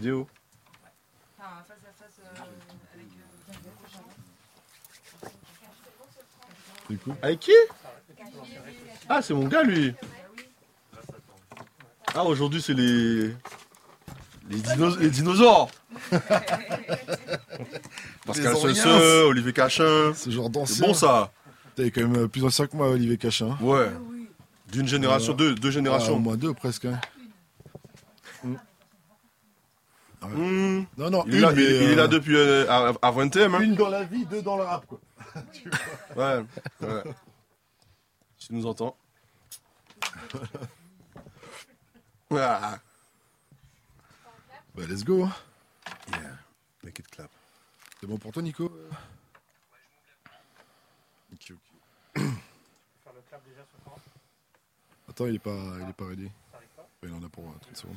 vidéo. Avec qui? Ah, c'est mon gars, lui. Ah, aujourd'hui, c'est les. Les, dinos- les dinosaures. Pascal. Olivier Cachin. Ce genre C'est d'ancien. bon, ça. T'es quand même plus ancien que moi, Olivier Cachin. Ouais. D'une génération, deux, deux Ah, au générations. moins deux presque. hein. Hmm. Non, non, Il, est une, là, mais, il- il est là euh, depuis euh, à, à 20 hein. Une dans la vie, deux dans le rap, quoi. Ouais. ouais. Tu nous entends Ah. Bah, let's go. hein. Yeah. Make it clap. C'est bon pour toi, Nico Ok, ok. Attends, il est pas, il est pas ready. Ouais, Il en a pour euh, 30 secondes.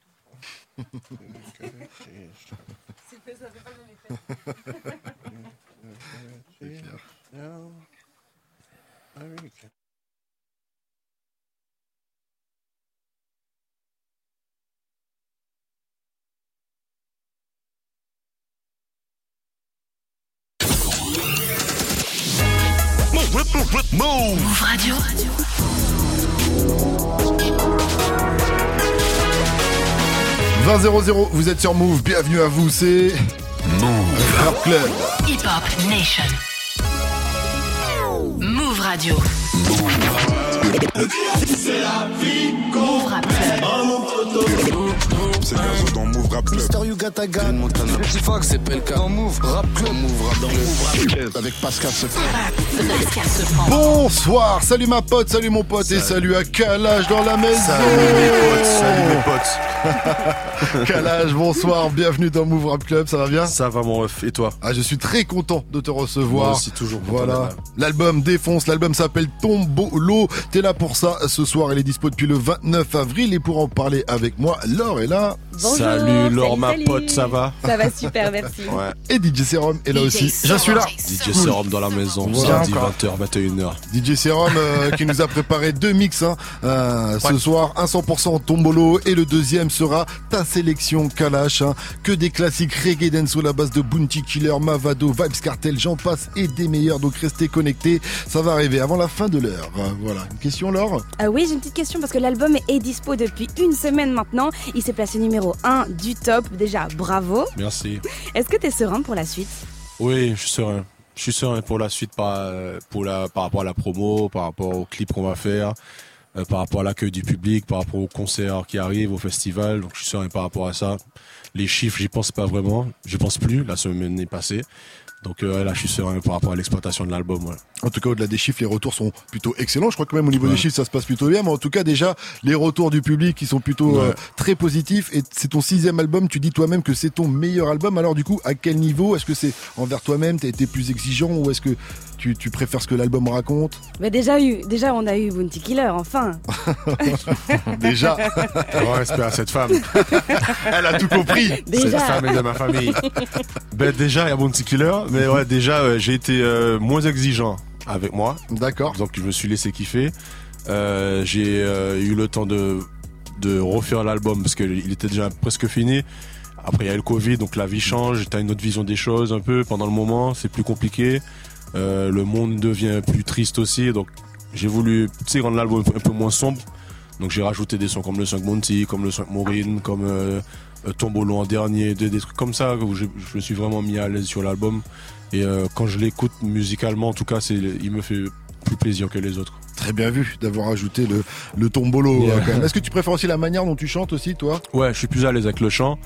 Move Radio. 20-0-0, vous êtes sur Move, bienvenue à vous, c'est... Move Rap Club. Hip Hop Nation. Move Radio. Move Rap Club. C'est Gazo dans Move Rap Club. Mister Yugataga, Petit Fox, c'est Pelka. Dans Move Rap Club. Move Rap Club. Avec Pascal Sefran. Pascal se prend. Bonsoir, salut ma pote, salut mon pote et salut à Calage dans la maison. Salut mes potes, salut mes potes. Calage, bonsoir, bienvenue dans Move Rap Club, ça va bien? Ça va mon ref, et toi? Ah, je suis très content de te recevoir. Moi aussi, toujours Voilà, l'album défonce, l'album s'appelle Tombolo. T'es là pour ça ce soir, il est dispo depuis le 29 avril et pour en parler avec moi, Laure est là Bonjour, Salut Laure, ma salut. pote, ça va Ça va super, merci. Ouais. et DJ Serum est là DJ aussi. Serum. Je suis là. DJ Serum dans la maison, Voilà. samedi 20h, 21h. DJ Serum euh, qui nous a préparé deux mix hein, euh, ce soir, un 100% Tombolo et le deuxième sera ta sélection Kalash, hein, que des classiques reggae dance à la base de Bounty Killer, Mavado, Vibes Cartel, j'en passe et des meilleurs, donc restez connectés, ça va arriver avant la fin de l'heure. Euh, Voilà, une question Laure Ah oui, j'ai une petite question parce que l'album est dispo depuis une semaine maintenant. Il s'est placé numéro 1 du top. Déjà, bravo. Merci. Est-ce que t'es serein pour la suite? Oui, je suis serein. Je suis serein pour la suite par, euh, pour la, par rapport à la promo, par rapport au clip qu'on va faire, euh, par rapport à l'accueil du public, par rapport aux concerts qui arrivent, au festival. Donc je suis serein par rapport à ça. Les chiffres, j'y pense pas vraiment. Je pense plus. La semaine est passée. Donc euh, là, je suis serein par rapport à l'exploitation de l'album. ouais. En tout cas, au-delà des chiffres, les retours sont plutôt excellents. Je crois que même au niveau Ouais. des chiffres, ça se passe plutôt bien. Mais en tout cas, déjà, les retours du public qui sont plutôt Ouais. euh, très positifs. Et c'est ton sixième album. Tu dis toi-même que c'est ton meilleur album. Alors du coup, à quel niveau? Est-ce que c'est envers toi-même? T'as été plus exigeant? Ou est-ce que tu, tu préfères ce que l'album raconte? Mais déjà, eu, déjà, on a eu Bounty Killer, enfin. Déjà, Grand respect à cette femme. elle a tout compris. Cette Déjà. femme est de ma famille. ben déjà, il y a petit killer. Mais ouais, déjà, euh, j'ai été euh, moins exigeant avec moi. D'accord. Donc je me suis laissé kiffer. Euh, j'ai euh, eu le temps de, de refaire l'album parce qu'il était déjà presque fini. Après il y a eu le Covid, donc la vie change, t'as une autre vision des choses un peu pendant le moment, c'est plus compliqué. Le monde devient plus triste aussi, donc j'ai voulu tu sais, rendre l'album un peu moins sombre. Donc j'ai rajouté des sons comme le 5 Monty, comme le 5 Maureen, comme euh, Tombolo en dernier, des, des trucs comme ça où je, je me suis vraiment mis à l'aise sur l'album. Et euh, quand je l'écoute musicalement, en tout cas, c'est, il me fait plus plaisir que les autres. Très bien vu d'avoir ajouté le, le tombolo. Yeah. euh, quand même. Est-ce que tu préfères aussi la manière dont tu chantes aussi, toi? Ouais, je suis plus à l'aise avec le chant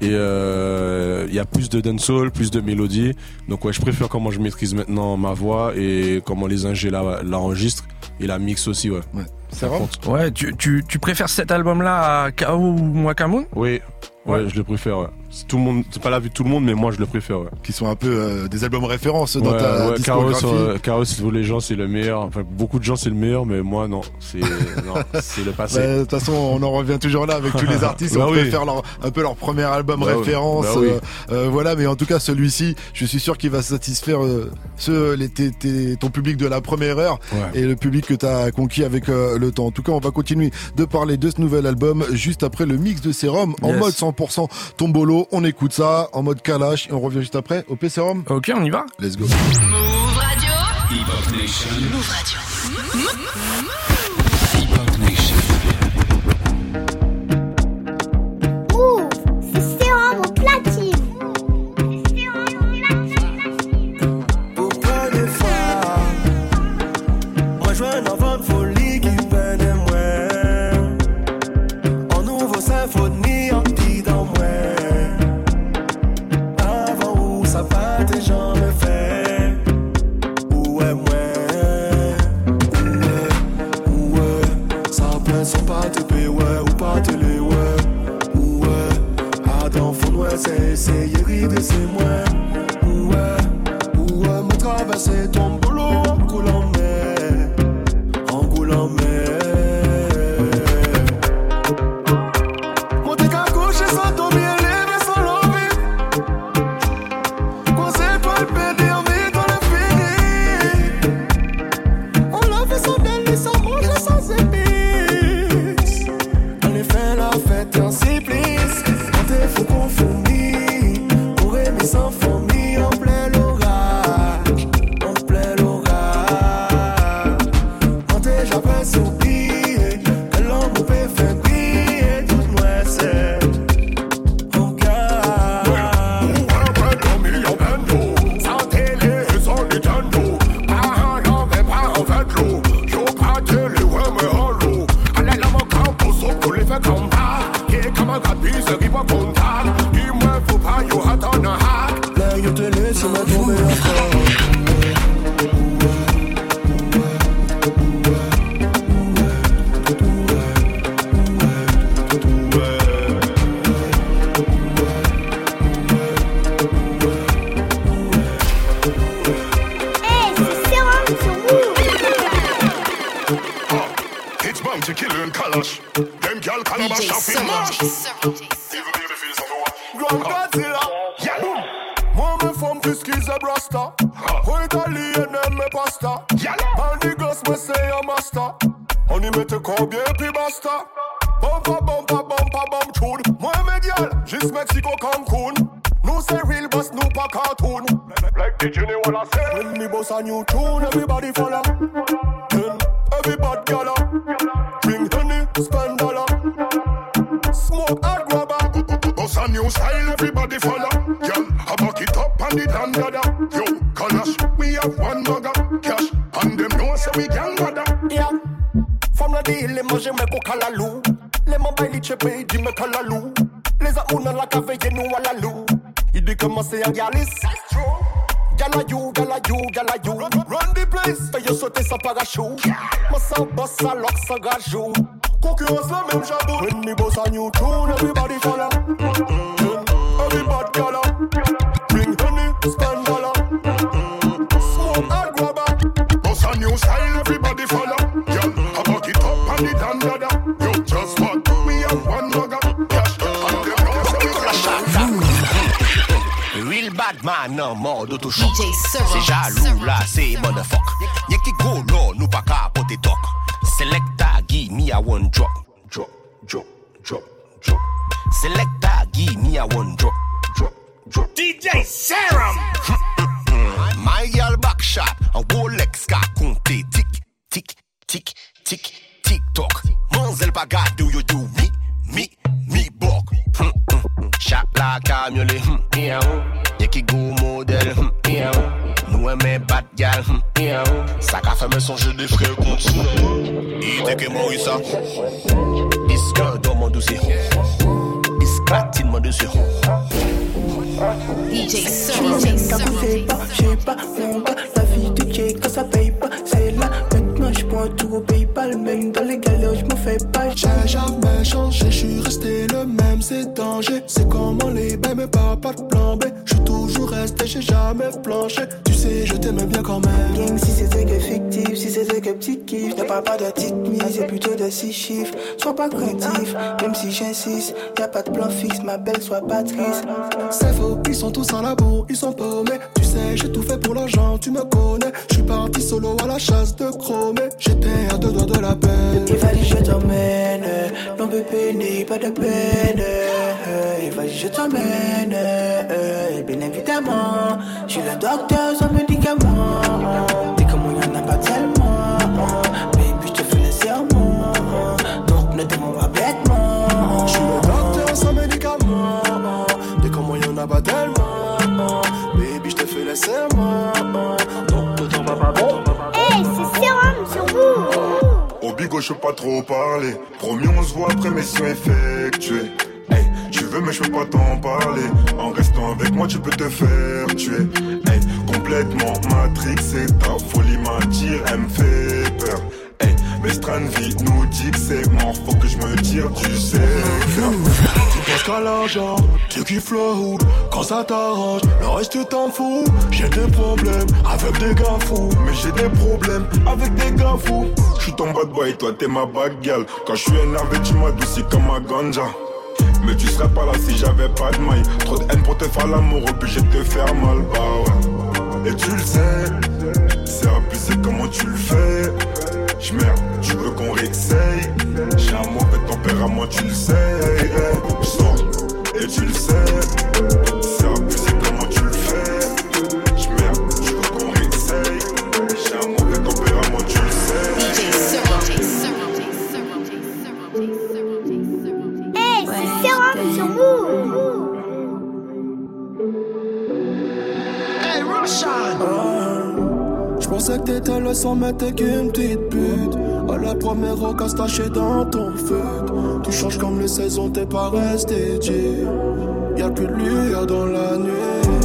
et euh, il y a plus de dancehall, plus de mélodie. Donc ouais, je préfère comment je maîtrise maintenant ma voix et comment les ingés la, l'enregistrent et la mix aussi, ouais. Ouais. Ça compte. Ouais, tu, tu, tu préfères cet album-là à K.O. ou Mwakamoon Oui, ouais, je le préfère. C'est tout le monde, c'est pas la vue de tout le monde, mais moi je le préfère. Ouais. Qui sont un peu euh, des albums références dans Ouais, ta ouais, discographie. euh, pour les gens c'est le meilleur. Enfin, beaucoup de gens c'est le meilleur, mais moi non, c'est le passé. Bah, De toute façon, on en revient toujours là avec tous les artistes. Bah on oui. préfère leur, un peu leur premier album Bah référence. Bah oui. euh, euh, voilà, mais en tout cas, celui-ci, je suis sûr qu'il va satisfaire euh, tes- ton public de la première heure Ouais. et le public que tu as conquis avec euh, le temps. En tout cas, on va continuer de parler de ce nouvel album juste après le mix de Sérum en Yes. mode 100% tombolo. On écoute ça en mode kalash et on revient juste après. Au Sérum, Ok, on y va let's go. Move Radio. Hip Hop Nation. Move Radio. Pas payer ouais ou pas les ouais. Où est Adam fond ouais c'est essayer de c'est moi Où est Où est me traverser say we can bother. Yeah. Femme la dit, les manger me coca la loup. Les mobiles ils chepe, dit me cala loup. Les amours dans la cave, y'a nous à la loup. Il dit comment c'est un galis. Gala you, gala you, gala you. Run the place. Fais yo sauter sans parachute. Moi sans boss, ça lock, sans gajou. Concurrence la même jabou. When me boss a new tune, everybody follow. Mm, mm, mm. Everybody gala. Bring honey, spend everybody follow. Girl, I back it up and it and dada. Yo, just what? We have one bugger. Cash, and them know say we can bother. Real bad man nan mode auto-choc DJ Serum. Se jalou la se motherfuck Ye ki go lo nou pa ka apote tok Selecta give me a one drop Drop, drop, drop, drop Selecta give me a one drop Drop, drop DJ Serum My girl back shot An Rolex ka konte Tik, tik, tik, tik, tik tok Manzel pa gade ou yo do mi, mi, mi bok. Hm, hm, hm. Shot la kamyole hm, Ye ki go model hm, miaou Nou eme bad gal hm, miaou Sa ka feme sonje de frè konti Ite ke Morisa Iske doman douce Isklatine man douce DJ Serum. Ça vous fait pas, j'ai pas, mon gars, la vie de Jay quand ça paye pas, c'est là, maintenant je au Paypal, même dans les galères je m'en fais pas, J'ai jamais changé, je suis resté le même, c'est danger. C'est comment les bébés resté, j'ai jamais flanché. Tu sais, je t'aimais bien quand même. Gang, si c'était que fictif, si c'était que petit kiff, ne parle pas de petite mise, c'est plutôt de six chiffres. Sois pas craintif, même si j'insiste, y a pas de plan fixe, ma belle, sois pas triste. C'est faux, ils sont tous en labo, ils sont paumés. Tu sais, j'ai tout fait pour l'argent, tu me connais. Je suis parti solo à la chasse de chromé. J'étais à deux doigts de la peine. Et vas-y, je t'emmène, non bébé, n'aie pas de peine. Et vas-y, je t'emmène, et bien évidemment, je suis le docteur sans médicaments. Dis comment y'en a pas tellement, baby, je te fais le serment. Donc ne t'aimons pas bêtement. Je suis le docteur sans médicaments. Dès comment y'en a pas tellement? Baby, je te fais le serment. Je peux pas trop parler. Promis, on se voit après mission effectuée. Hey, tu veux, mais je peux pas t'en parler. En restant avec moi, tu peux te faire tuer. Hey, complètement matrixé, ta folie m'attire, elle me fait peur. Mais vie nous dit que c'est mort, faut que je me tire du cerveau. Tu penses qu'à l'argent, tu kiffes le hood Quand ça t'arrange, le reste tu t'en fous J'ai des problèmes avec des gars fous Mais j'ai des problèmes avec des gars fous. Je suis ton bad boy, toi t'es ma bad girl. Quand je suis énervé, tu m'adoucis comme ma ganja. Mais tu serais pas là si j'avais pas de maille. Trop de haine pour te faire l'amour, obligé de te faire mal, bah ouais. Et tu le sais, c'est abusé comment tu le fais? J'merde, tu veux qu'on réessaye? J'ai un mauvais tempérament, tu le sais. J'sors, et tu le sais, Je pensais que t'étais le sang, mais t'es qu'une petite pute. À la première occasion tachée dans ton feu. Tu changes comme les saisons, t'es pas resté. Y'a plus de lueur dans la nuit.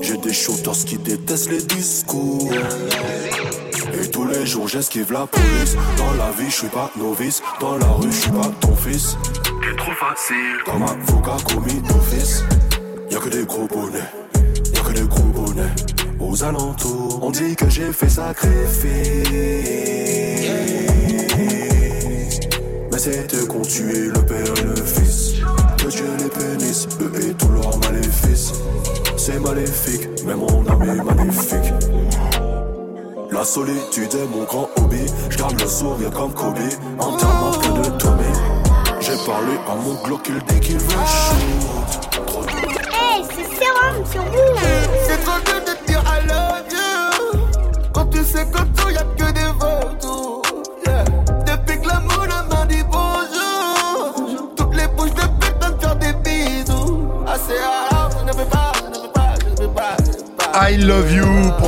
J'ai des shooters qui détestent les discours. Et tous les jours j'esquive la police. Dans la vie, je suis pas novice. Dans la rue, je suis pas ton fils. T'es trop facile. Comme avocat commis d'office. Y'a que des gros bonnets. Y'a que des gros bonnets. Aux alentours, on dit que j'ai fait sacrifice. Mais eux qu'on tué le père et le fils. Que Dieu les bénisse, eux et tous leurs maléfices. C'est maléfique, mais mon âme est magnifique. La solitude est mon grand hobby. Je garde le sourire comme Kobe. Entièrement plein de Tommy. J'ai parlé à mon Glock, il dit qu'il veut shoot. Hey, c'est Sérum sur vous. C'est trop dur de dire I love you Quand tu sais que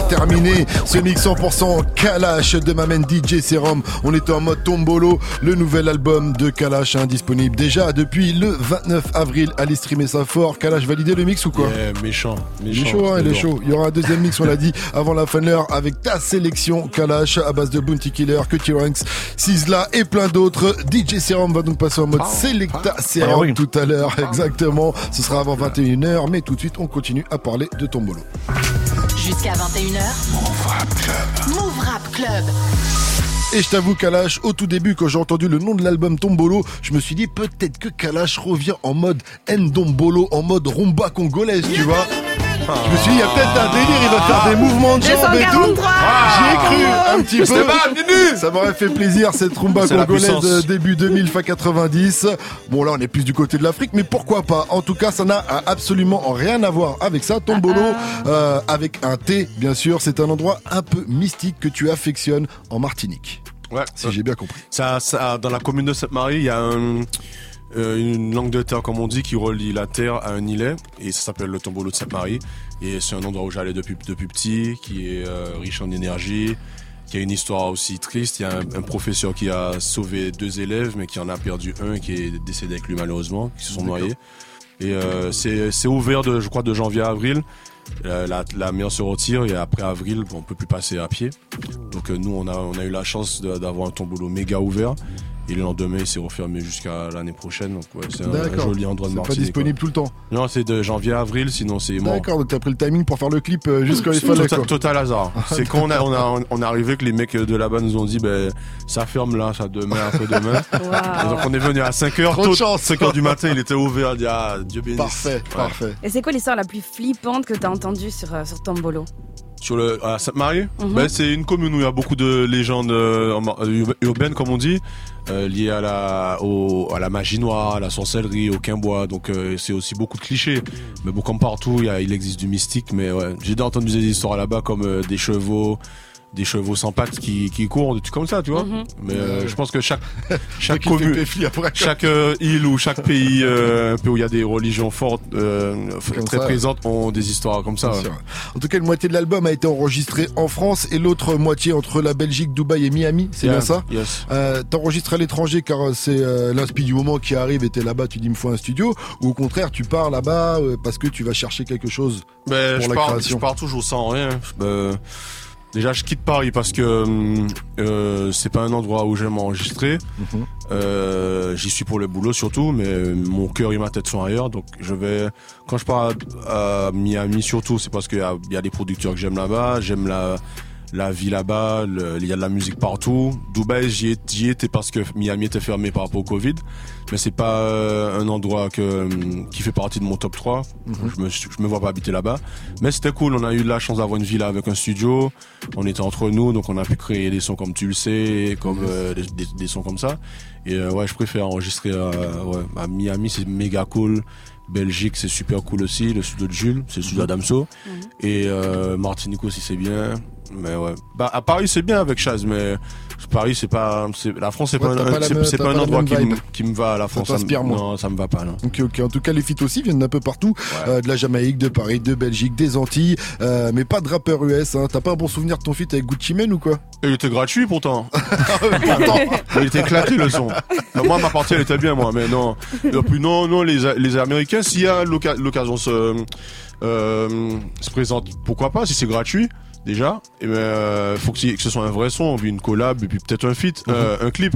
Terminer ce mix 100% Kalash de ma main DJ Serum. On était en mode Tombolo, le nouvel album de Kalash hein, disponible déjà depuis le 29 avril. Allez streamer ça fort. Kalash validé le mix ou quoi? Yeah, méchant, Il méchant. est chaud, hein, il est chaud. Il y aura un deuxième mix, on l'a dit, avant la fin de l'heure, avec ta sélection Kalash à base de Bounty Killer, Cutie Ranks, Sizzla et plein d'autres. DJ Serum va donc passer en mode Selecta Serum tout à l'heure, exactement. Ce sera avant 21h, mais tout de suite, on continue à parler de Tombolo. Jusqu'à 21h. Move Rap Club. Move Rap Club. Et je t'avoue, Kalash, au tout début, quand j'ai entendu le nom de l'album Tombolo, je me suis dit peut-être que Kalash revient en mode Ndombolo, en mode rumba congolaise, tu vois. Je me suis dit, il y a peut-être un délire, il va faire des mouvements de jambes et tout. 243. J'y ai cru un petit peu. Ça m'aurait fait plaisir, cette rumba congolaise début 2000, fin 90. Bon, là, on est plus du côté de l'Afrique, mais pourquoi pas? En tout cas, ça n'a absolument rien à voir avec ça. Tombolo, euh, avec un T, bien sûr, c'est un endroit un peu mystique que tu affectionnes en Martinique. Ouais, Si j'ai bien compris. Ça, ça, dans la commune de Sainte-Marie, il y a un- euh, une langue de terre, comme on dit, qui relie la terre à un îlet, et ça s'appelle le tombolo de Sainte-Marie. Et c'est un endroit où j'allais depuis, depuis petit, qui est euh, riche en énergie, qui a une histoire aussi triste. Il y a un, un professeur qui a sauvé deux élèves, mais qui en a perdu un, qui est décédé avec lui malheureusement, qui se sont noyés. Et euh, c'est ouvert, de, je crois, de janvier à avril. La, la, la mer se retire et après avril, on peut plus passer à pied. Donc euh, nous, on a, on a eu la chance d'avoir un tombolo méga ouvert. Et le lendemain, il s'est refermé jusqu'à l'année prochaine. Donc ouais, c'est un, joli endroit de C'est pas Martinique. disponible tout le temps. Non, c'est de janvier à avril, sinon c'est mort. D'accord, donc t'as pris le timing pour faire le clip euh, il fallait. Total, quoi. total hasard. C'est quand on a, on a, on est arrivé que les mecs de là-bas nous ont dit, ben, ça ferme là, ça demain, après-demain. Et donc on est venu à 5 heures, Trop de tôt, chance. 5 heures du matin, il était ouvert, il dit, ah, Dieu bénisse. Parfait, parfait. Et c'est quoi l'histoire la plus flippante que t'as entendue sur, euh, sur Tombolo Sur le à Sainte-Marie, Mhm. ben, c'est une commune où il y a beaucoup de légendes euh, euh, urbaines, comme on dit, euh, liées à la, au, à la magie noire, à la sorcellerie, au quimbois. Donc euh, c'est aussi beaucoup de clichés. Mais bon, comme partout, il, y a- il existe du mystique. Mais ouais, j'ai déjà entendu des histoires là-bas comme euh, des chevaux, des chevaux sans pattes qui, qui courent, des trucs comme ça, tu vois. Mhm. Mais euh, je pense que chaque chaque commune, chaque euh, île ou chaque pays euh, où il y a des religions fortes, euh, très ça. présentes, ont des histoires comme ça. Ouais. En tout cas, une moitié de l'album a été enregistrée en France et l'autre moitié entre la Belgique, Dubaï et Miami. C'est Yeah, bien ça? Yes. euh, T'enregistres à l'étranger car c'est euh, l'inspi du moment qui arrive et t'es là-bas, tu dis il me faut un studio ou au contraire tu pars là-bas parce que tu vas chercher quelque chose Ben, pour je, la pars, création. je pars toujours sans rien. Euh, déjà, je quitte Paris parce que hum, euh, c'est pas un endroit où j'aime enregistrer. Mhm. Euh, J'y suis pour le boulot surtout, mais euh, mon cœur et ma tête sont ailleurs. Donc, je vais quand je pars à, à Miami surtout, c'est parce qu'il y y a des producteurs que j'aime là-bas. J'aime la la vie là-bas, il y a de la musique partout. Dubaï, j'y étais parce que Miami était fermé par rapport au Covid, mais c'est pas euh, un endroit que, hum, qui fait partie de mon top 3. Je me je me vois pas habiter là-bas, mais c'était cool. On a eu la chance d'avoir une villa avec un studio. On était entre nous, donc on a pu créer des sons comme tu le sais, comme euh, des, des- des sons comme ça. Et euh, ouais, je préfère enregistrer à, ouais, à Miami, c'est méga cool. Belgique, c'est super cool aussi. Le studio de Jules, c'est le studio d'Adamso. Et euh, Martinique aussi, c'est bien. Mais ouais. Bah, à Paris, c'est bien avec Chaz, mais Paris, c'est pas, c'est, la France, c'est Ouais, pas, c'est, pas un endroit qui me, qui me va à la France. me- t'inspire moins. Non, ça me va pas, non. Ok, ok. En tout cas, les feats aussi viennent d'un peu partout, euh, de la Jamaïque, de Paris, de Belgique, des Antilles, euh, mais pas de rappeur US. Hein. T'as pas un bon souvenir de ton feat avec Gucci Mane ou quoi? Il était gratuit pourtant. Mais il était éclaté le son. Moi, ma partie, elle était bien, moi, mais non. Non, non, les, les Américains, s'il y a l'occasion se, euh, se présente, pourquoi pas, si c'est gratuit, déjà. Et ben, euh, faut que, que ce soit un vrai son, puis une collab, et puis peut-être un feat, euh, un clip.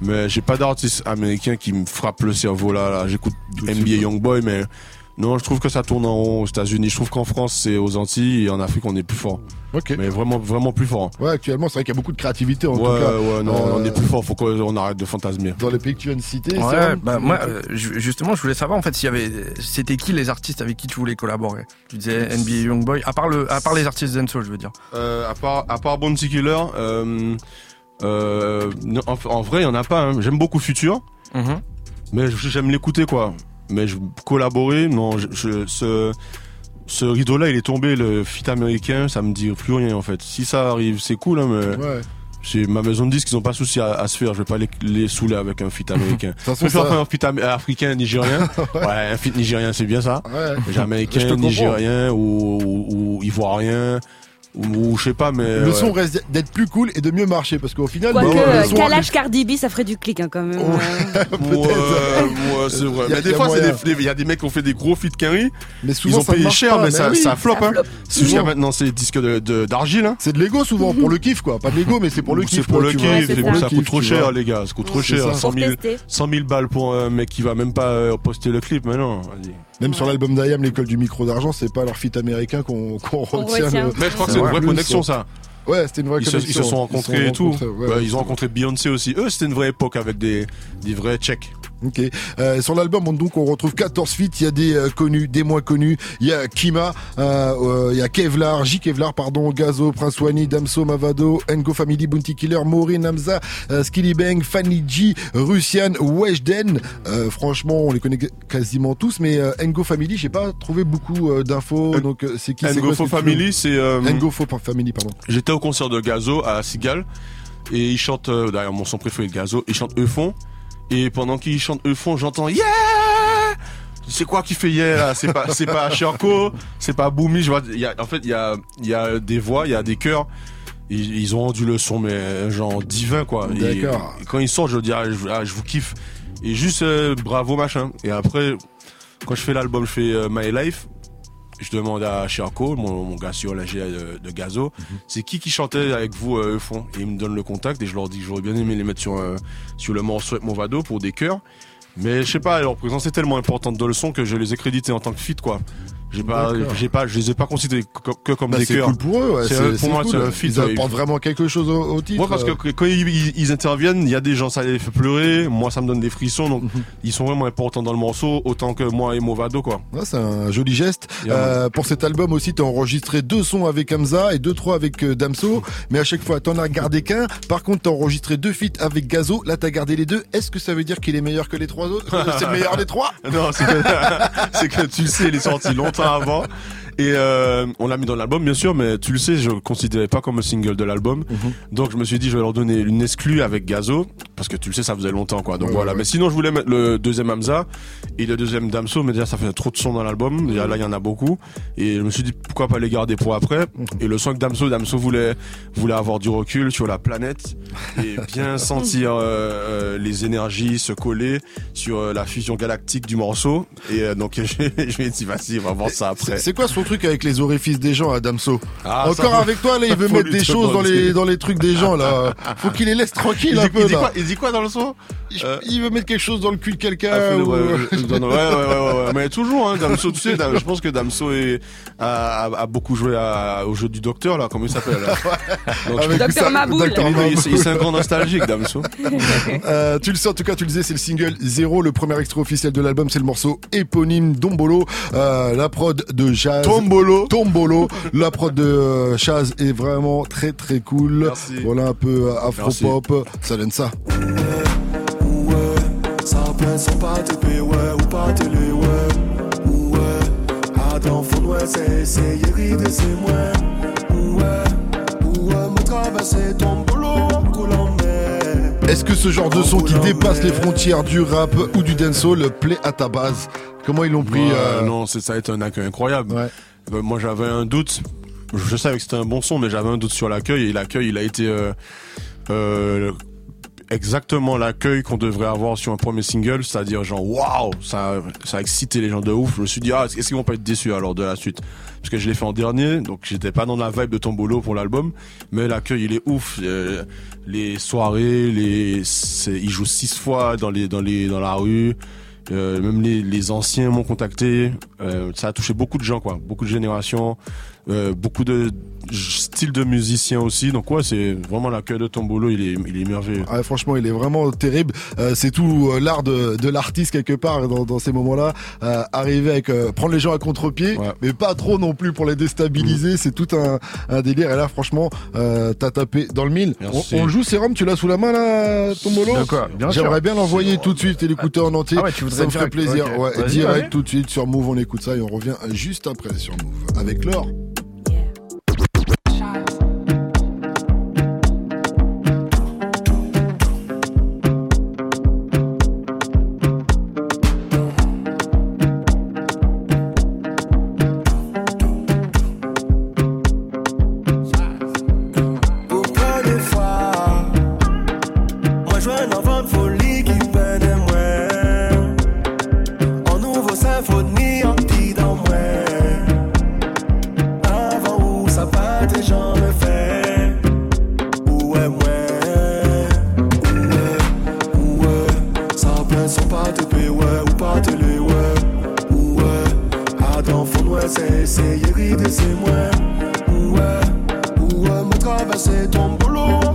Mais j'ai pas d'artiste américain qui me frappe le cerveau là. là. J'écoute NBA Youngboy, mais non, je trouve que ça tourne en rond aux États-Unis. Je trouve qu'en France, c'est aux Antilles et en Afrique, on est plus fort. Ok. Mais vraiment, vraiment plus fort. Ouais, actuellement, c'est vrai qu'il y a beaucoup de créativité en ouais, tout cas. ouais, non, Euh, on est plus fort. Faut qu'on arrête de fantasmer. Dans les pays que tu viens de citer. Ouais, bah moi, euh, ju- justement, je voulais savoir en fait s'il y avait, c'était qui les artistes avec qui tu voulais collaborer? Tu disais NBA Youngboy, à part le, à part les artistes dancehall, je veux dire. Euh, à part, à part Bounty Killer, euh, euh, en, en vrai, il y en a pas. hein. J'aime beaucoup Future, Mhm. mais je- j'aime l'écouter quoi. Mais je, collaborer, non. Je, je- ce, ce rideau-là, il est tombé. Le feat américain, ça me dit plus rien en fait. Si ça arrive, c'est cool, hein, mais Ouais. Ma maison de disques, ils ont pas de souci à, à se faire. Je vais pas les, les saouler avec un feat américain. Je préfère ça- faire un am- africain, nigérien. ouais, un feat nigérien, c'est bien ça. Ouais. Comprends. nigérien ou, ou, ou ivoirien ou, je sais pas, mais Le ouais. son reste d'être plus cool et de mieux marcher parce qu'au final, Quoique, bah ouais, Kalash Cardi B, ça ferait du clic hein, quand même. Ouais, ouais, c'est vrai. Mais des fois, c'est moyen. des, il y a des mecs qui ont fait des gros feats Quinry. Mais Ils ont ça payé cher, pas, mais mais ça, oui, ça flop, ça hein. flop. Souvent. maintenant, c'est des disques de- de- d'argile, hein. C'est de l'ego souvent pour le kiff quoi, pas de l'ego mais c'est pour le kiff. C'est pour le kiff, ça. coûte trop cher, les gars, ça coûte trop cher. ça. 100 Pour 000, tester. 100 000 balles pour un mec qui va même pas euh, poster le clip, mais Même sur l'album d'Ayam, l'école du micro d'argent, c'est pas leur feat américain qu'on retient. retient. le- Mais je crois que C'est une vrai. vraie Plus, connexion, ça. Ouais, c'était une vraie Ils se, connexion. ils se sont rencontrés et tout. rencontrés, ouais, Ouais, ouais. ils ont rencontré Beyoncé aussi. Eux, c'était une vraie époque avec des, des vrais tchèques. Ok. Euh, sur l'album, on, donc, on retrouve 14 feats. Il y a des euh, connus, des moins connus. Il y a Kima, euh, il y a Kevlar, J Kevlar, pardon, Gazo, Prince Wani, Damso, Mavado, Ngo Family, Bounty Killer, Maureen, Hamza, Skilly Bang, Fanny G, Russian, Weshden. Franchement, on les connaît quasiment tous, mais Ngo Family, j'ai pas trouvé beaucoup d'infos. Donc, c'est qui Ngo Family, c'est, Ngo Family, pardon. J'étais au concert de Gazo à Sigal et il chante d'ailleurs mon son préféré de Gazo, il chante Eufon et pendant qu'il chante Eufon, j'entends yeah c'est quoi qui fait yeah là? C'est pas c'est pas Sherko, c'est pas Boomy, je vois y a en fait il y a il y a des voix, il y a des chœurs. Ils, ils ont rendu le son mais genre divin quoi. Et- D'accord. et quand ils sortent, je dis ah, je, ah, je vous kiffe et juste euh, bravo machin. Et après quand je fais l'album, je fais euh, My Life. Je demande à Sherko, mon, mon gars sur la GA de, de Gazo, c'est qui qui chantait avec vous euh, Euphon Et ils me donnent le contact et je leur dis que j'aurais bien aimé les mettre sur, euh, sur le morceau avec Movado pour des chœurs. Mais je sais pas, leur présence est tellement importante dans le son que je les ai crédités en tant que feat quoi. J'ai pas, j'ai pas, je les ai pas considérés que, que comme Bah, des c'est chœurs. cool pour eux. Ouais, C'est c'est- pour c'est moi, c'est un feat, Ils apportent vraiment quelque chose au, au titre. Moi, parce que quand ils, interviennent, il y a des gens, ça les fait pleurer. Moi, ça me donne des frissons. Donc, ils sont vraiment importants dans le morceau, autant que moi et Movado, quoi. Ouais, c'est un joli geste. Euh, pour cet album aussi, t'as enregistré deux sons avec Hamza et deux trois avec euh, Damso, mais à chaque fois t'en as gardé qu'un. Par contre, t'as enregistré deux feats avec Gazo. Là, t'as gardé les deux. Est-ce que ça veut dire qu'il est meilleur que les trois autres? C'est le meilleur des trois? Non, c'est que, c'est que tu le sais, il est sorti longtemps avant. Et euh, on l'a mis dans l'album, bien sûr, mais tu le sais, je le considérais pas comme un single de l'album. Mhm. Donc je me suis dit, je vais leur donner une exclue avec Gazo, parce que tu le sais, ça faisait longtemps, quoi. Donc Ouais, voilà. ouais. Mais sinon, je voulais mettre le deuxième Hamza et le deuxième Damso, mais déjà, ça fait trop de sons dans l'album. Déjà, là, il y en a beaucoup. Et je me suis dit, pourquoi pas les garder pour après. Mhm. Et le son que Damso, Damso voulait, voulait avoir du recul sur la planète et bien sentir euh, euh, les énergies se coller sur euh, la fusion galactique du morceau. Et euh, donc, je, je lui ai dit, vas-y, on va voir ça après. C'est c'est quoi son truc avec les orifices des gens à Damso Ah, Encore faut- avec toi, là, il veut mettre des choses dans les dans les trucs des gens là. Faut qu'il les laisse tranquilles Il un dit, peu il dit là. quoi, il dit quoi dans le son Il- Euh, Il veut mettre quelque chose dans le cul de quelqu'un. Ah, ou- ouais, ouais, ouais, ouais, mais toujours, hein, Damso, tu sais, je pense que Damso est, a, a- a beaucoup joué à- au jeu du docteur, là, comment il s'appelle Avec Docteur Maboul. C'est un grand nostalgique, Damso. Euh, tu le sais, en tout cas, tu le disais, c'est le single Zéro, le premier extrait officiel de l'album, c'est le morceau éponyme Dombolo, euh, la prod de Jazz. Tombolo. Tombolo. la prod de euh, Chaz est vraiment très très cool. Merci. Voilà un peu euh, afro-pop. Ça donne ça. Ouais, ça plaît sans pas TP, ouais, ou pas télé, ouais. Ouais, Adam fond, ouais, c'est essayer de c'est moi. Ouais, ouais, me traverser ton boulot, coulant, mais. Est-ce que ce genre de son qui dépasse les frontières du rap ou du dancehall plaît à ta base? Comment ils l'ont pris Ouais, euh, Non, c'est- ça a été un accueil incroyable. Ouais. Euh, Moi, j'avais un doute. Je savais que c'était un bon son, mais j'avais un doute sur l'accueil. Et l'accueil, il a été euh, euh, exactement l'accueil qu'on devrait avoir sur un premier single, c'est-à-dire genre waouh, ça, ça a excité les gens de ouf. Je me suis dit ah, est-ce qu'ils vont pas être déçus alors de la suite? Parce que je l'ai fait en dernier, donc j'étais pas dans la vibe de Tombolo pour l'album, mais l'accueil il est ouf. Euh, les soirées, les, ils jouent six fois dans les dans les dans la rue. Euh, même les, les anciens m'ont contacté. Euh, ça a touché beaucoup de gens, quoi, beaucoup de générations, euh, beaucoup de styles de musiciens aussi. Donc ouais, c'est vraiment l'accueil de Tombolo, il est, il est merveilleux. Ouais, franchement, il est vraiment terrible. Euh, c'est tout euh, l'art de, de l'artiste quelque part dans, dans ces moments-là. Euh, arriver avec euh, prendre les gens à contre-pied, Ouais. mais pas trop non plus pour les déstabiliser. C'est tout un, un délire. Et là, franchement, euh, t'as tapé dans le mille. On, Merci. on joue, Sérum. Tu l'as sous la main là, ton sûr. J'aimerais bien l'envoyer tout de suite et l'écouter en entier. Ah ouais, tu voudrais ça me ferait plaisir. direct tout de suite sur Move. On écoute ça et on revient juste après sur Move avec Laure. Essayer de c'est moi. Ouais, ouais, me traverser ton boulot en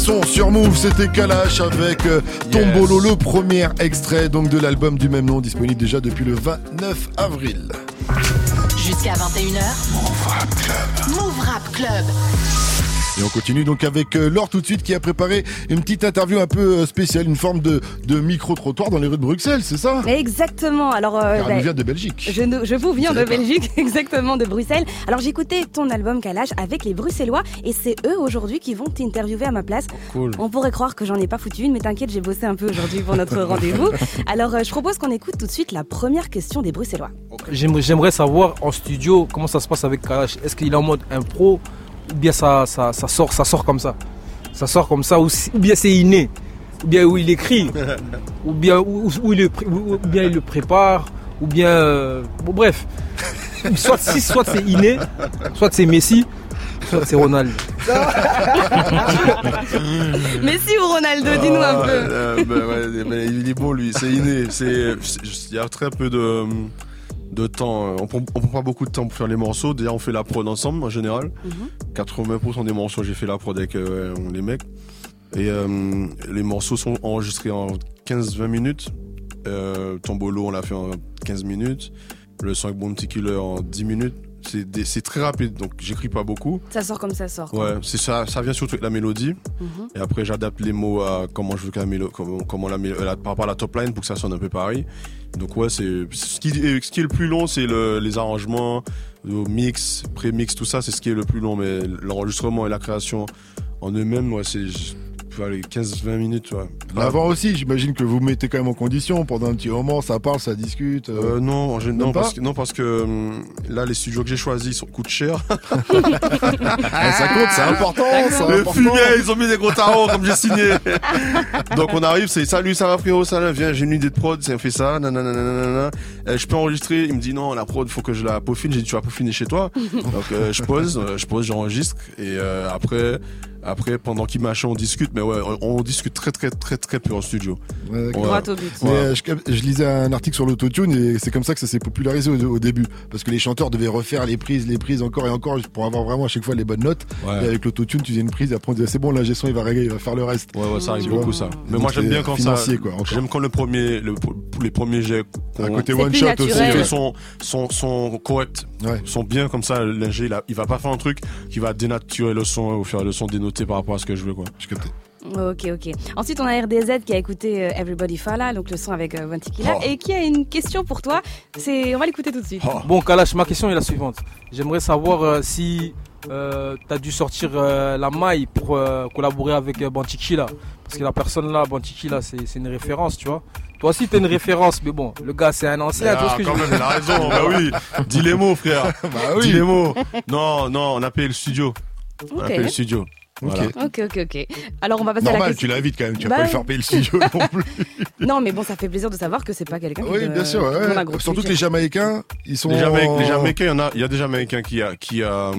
Sont sur Move C'était Kalash avec euh, Tombolo, le premier extrait donc de l'album du même nom, disponible déjà depuis le 29 avril. Jusqu'à 21h. Move Rap Club. Move Rap Club. Et on continue donc avec euh, Laure tout de suite qui a préparé une petite interview un peu euh, spéciale, une forme de, de micro-trottoir dans les rues de Bruxelles, c'est ça? Exactement. Alors, euh, bah, vient de Belgique. Je, vous viens de. Belgique, exactement, de Bruxelles. Alors j'écoutais ton album Kalash avec les Bruxellois et c'est eux aujourd'hui qui vont t'interviewer à ma place. Cool. On pourrait croire que j'en ai pas foutu une, mais t'inquiète, j'ai bossé un peu aujourd'hui pour notre rendez-vous. Alors euh, je propose qu'on écoute tout de suite la première question des Bruxellois. J'aimerais, j'aimerais savoir en studio comment ça se passe avec Kalash. Est-ce qu'il est en mode impro? Ou bien ça, ça, ça sort, ça sort comme ça Ça sort comme ça ou, bien c'est inné Ou bien où il écrit Ou bien où, où il, ou ou bien il le prépare Ou bien... euh, bon bref. Soit, si, soit c'est inné, soit c'est Messi, soit c'est Ronald. Messi ou Ronaldo, dis-nous un Ah, peu. euh, bah ouais, mais il est bon lui, c'est inné. Il y a très peu de, de temps. On prend, on prend pas beaucoup de temps pour faire les morceaux. Déjà, on fait la prod ensemble en général. 80% des morceaux, j'ai fait la prod avec euh, les mecs. Et euh, les morceaux sont enregistrés en 15-20 minutes. Euh, Tombolo, on l'a fait en 15 minutes. Le 5 Bounty Killer en 10 minutes. C'est, très rapide, donc j'écris pas beaucoup. Ça sort comme ça sort. Ouais, c'est ça, ça vient surtout avec la mélodie. Mhm. Et après, j'adapte les mots à comment je veux que la mélodie, comment, comment la, la- par rapport à la top line pour que ça sonne un peu pareil. Donc ouais, c'est ce qui, est le plus long, c'est le, les arrangements, le mix, pré-mix, tout ça, c'est ce qui est le plus long. Mais l'enregistrement et la création en eux-mêmes, ouais, c'est aller 15-20 minutes. Ouais. Avant aussi, j'imagine que vous mettez quand même en condition pendant un petit moment, ça parle, ça discute. Euh, non, en non, parce que, non, parce que hum, là, les studios que j'ai choisis sont, coûtent cher. Ah, ça compte, c'est important, Le fumier, ils ont mis des gros tarots comme j'ai signé. Donc on arrive, c'est salut, ça va frérot, ça va, viens, j'ai une idée de prod, c'est on fait ça, nanana, nanana. Euh, je peux enregistrer, il me dit non, la prod, faut que je la peaufine, j'ai dit tu vas peaufiner chez toi. Donc euh, je pose, euh, je pose, j'enregistre et euh, après, après pendant qu'il machin, on discute, mais ouais, on, on discute très très très très peu en studio. Ouais. Ouais. Au but. Mais Ouais. euh, je, je lisais un article sur l'autotune et c'est comme ça que ça s'est popularisé au, au début. Parce que les chanteurs devaient refaire les prises, les prises encore et encore pour avoir vraiment à chaque fois les bonnes notes. Ouais. Et avec l'autotune, tu faisais une prise et après on disait c'est bon, l'ingé son il va régler, il va faire le reste. Ouais, ouais, ça arrive beaucoup ça. Mais Donc, moi j'aime bien quand ça. J'aime quand le premier, le, les premiers jets. Un côté one shot naturel. aussi. sont, sont, sont corrects, Ouais. sont bien comme ça. L'ingé, il, il va pas faire un truc qui va dénaturer le son ou faire le son par rapport à ce que je veux, quoi. Je. Ok, ok. Ensuite, on a RDZ qui a écouté euh, Everybody Fala, donc le son avec euh, Vantikila, Oh. et qui a une question pour toi. C'est, on va l'écouter tout de suite. Bon, Kalash, ma question est la suivante. J'aimerais savoir euh, si tu as dû sortir euh, la maille pour euh, collaborer avec euh, Bantiki là. Parce que la personne là, Bantiki là, c'est c'est une référence, tu vois. Toi aussi, t'es une référence, mais bon, le gars, c'est un ancien. Ah, que quand même, il a raison. bah oui. Dis les mots, frère. Bah oui. Dis les mots. Non, non, on a payé le studio. On a payé le studio. Voilà. Ok, ok, ok. Alors, on va passer à la Normal, tu question. l'invites quand même, tu vas Bah pas lui faire payer le studio non plus. Non, mais bon, ça fait plaisir de savoir que c'est pas quelqu'un qui Oui, bien sûr. ouais. demande un gros Surtout que les Jamaïcains, ils sont. Les, Jamaï- en- les Jamaïcains, il y en a, il y a des Jamaïcains qui, a, qui, a,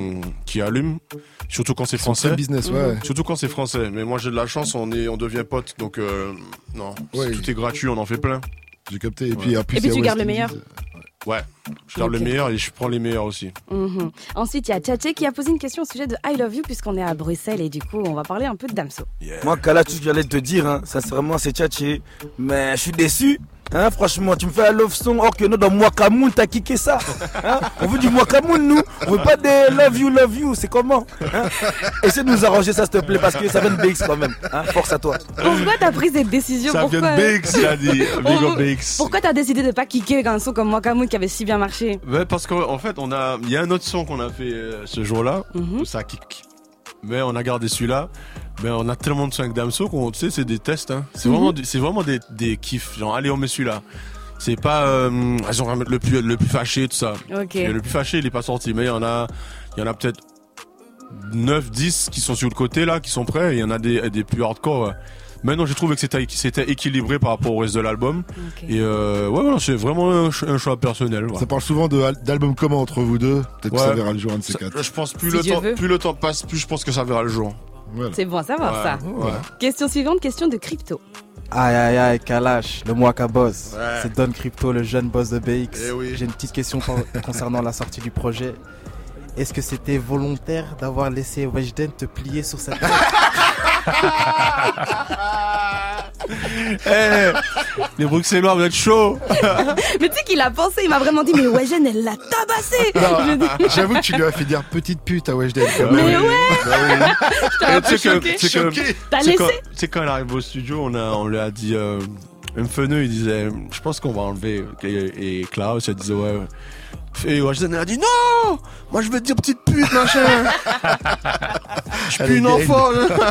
qui allument, surtout quand c'est français. business, ouais. Surtout quand c'est français. Mais moi, j'ai de la chance, on est, on devient potes, donc euh, non, Ouais. tout est gratuit, on en fait plein. J'ai capté. Et puis, en plus, Et puis, tu gardes le meilleur. Ouais, je garde Ok. le meilleur et je prends les meilleurs aussi. Mhm. Ensuite, il y a Tchatché qui a posé une question au sujet de I Love You, puisqu'on est à Bruxelles, et du coup, on va parler un peu de Damso. Moi, Kala, tout ce que j'allais te dire, hein, sincèrement, c'est tchatché. Mais je suis déçu. Hein, franchement, tu me fais un love song or que nous, dans Mwakamoun, t'as kické ça. Hein, on veut du Mwakamoun, nous. On veut pas des love you, love you. C'est comment hein Essaie de nous arranger ça, s'il te plaît, parce que ça vient de BX quand même. Hein, force à toi. Pourquoi t'as pris cette décision? Ça Pourquoi vient de BX, il a dit. Big up BX. Pourquoi t'as décidé de pas kicker un son comme Wakamoun qui avait si bien marché Ouais, parce qu'en fait, on a, il y a un autre son qu'on a fait euh, ce jour-là, Mhm. ça kick. Mais on a gardé celui-là. Mais on a tellement de sons avec Damso qu'on, tu sais, c'est des tests. Hein. C'est Mhm. vraiment, c'est vraiment des, des kiffs. Genre, allez, on met celui-là. C'est pas, euh, mettre le plus, le plus fâché, tout ça. Ok. Et le plus fâché, il est pas sorti. Mais il y en a, il y en a peut-être 9, 10 qui sont sur le côté là, qui sont prêts. Il y en a des, des plus hardcore. ouais. Mais non, j'ai trouvé que c'était, équilibré par rapport au reste de l'album. Et euh, ouais, voilà, c'est vraiment un, ch- un choix personnel. voilà. Ça parle souvent d'albums communs entre vous deux. Peut-être que ça verra le jour un de ces quatre. Je pense plus Si le Dieu temps, veut. plus le temps passe, plus je pense que ça verra le jour. C'est bon à savoir Ouais, ça. ouais. Question suivante, question de crypto. Aïe aïe aïe, Kalash, le Mwaka boss. Ouais. C'est Don Crypto, le jeune boss de BX. Eh oui. J'ai une petite question con- concernant la sortie du projet. Est-ce que c'était volontaire d'avoir laissé Weshden te plier sur cette Eh, les Bruxellois, vous êtes chauds mais tu sais qu'il a pensé, il m'a vraiment dit, mais Wajen, elle l'a tabassé Je J'avoue que tu lui as fait dire petite pute à même. Mais ouais Bah un peu Choqué. T'as sais quand- laissé Tu sais, quand elle arrive au studio, on, a, on lui a dit. Euh, un feneux, il disait Je pense qu'on va enlever. Et, et Klaus, elle disait Ouais. Et Washington, a dit Non Moi, je veux te dire petite pute, machin Je suis plus une enfant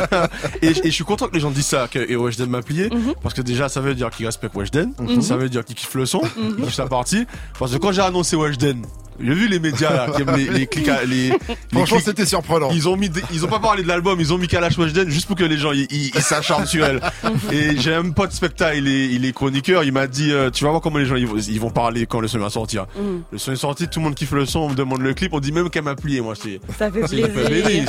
et, et je suis content que les gens disent ça, que et Weshden m'a plié, Mhm. parce que déjà, ça veut dire qu'il respecte Weshden, Mhm. ça veut dire qu'il kiffe le son, Mhm. qu'il kiffe sa partie. Parce que quand j'ai annoncé Weshden, j'ai vu les médias là, qui aiment les, les clics, à- les, Franchement, c'était surprenant. ils ont mis, des- ils ont pas parlé de l'album, ils ont mis Kalash Weshden juste pour que les gens ils, ils, ils s'acharnent sur elle. Et j'ai un pote spectacle, il est, il est chroniqueur, il m'a dit, euh, tu vas voir comment les gens ils, vont- ils vont parler quand le son va sortir. Mhm. Le son est sorti, tout le monde kiffe le son, on me demande le clip, on dit même qu'elle m'a plié, moi c'est. Ça fait plaisir.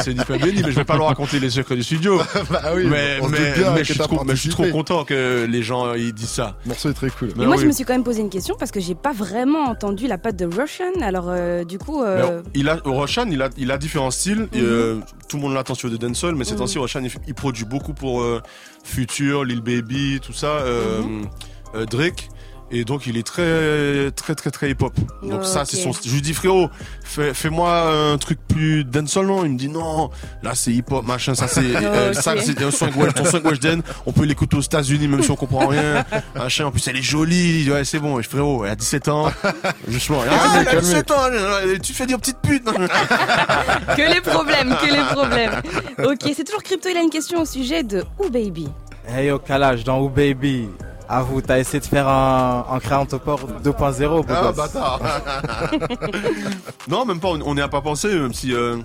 c'est du béni, mais je vais pas leur raconter les secrets du studio. Bah oui, mais, on se doute mais, bien mais je suis trop, mais je suis trop participé. content que les gens ils disent ça. Le morceau est très cool. Et Ben moi, oui. je me suis quand même posé une question parce que j'ai pas vraiment entendu la patte de Russian. Alors, euh, du coup, euh, il a, Roshan, il a, il a différents styles. et, euh, tout le monde l'attend sur des dancehall, mais ces Mhm. temps-ci, Roshan, il, il produit beaucoup pour euh, Future, Lil Baby, tout ça, euh, Mhm. euh, Drake. Et donc, il est très, très, très, très hip-hop. Donc, ça, c'est son. Je lui dis, frérot, fais- fais-moi un truc plus dancehall, non? Il me dit, non, là, c'est hip-hop, machin, ça, c'est. euh, ça, c'est un swing ton swing Weshden. On peut l'écouter aux États-Unis, même si on comprend rien. Machin, en plus, elle est jolie. Ouais, c'est bon. Et je, frérot, elle a 17 ans. Justement, ah, elle a 17 ans. Tu fais dire petite pute. que les problèmes, que les problèmes. Ok, c'est toujours crypto. Il a une question au sujet de Ooh Baby? Hey yo, Kalash, dans Who Baby. Avoue, t'as essayé de faire un, un créant topor 2.0, beau Ah, bâtard. non, même pas, on on n'y a pas pensé, même si. Euh...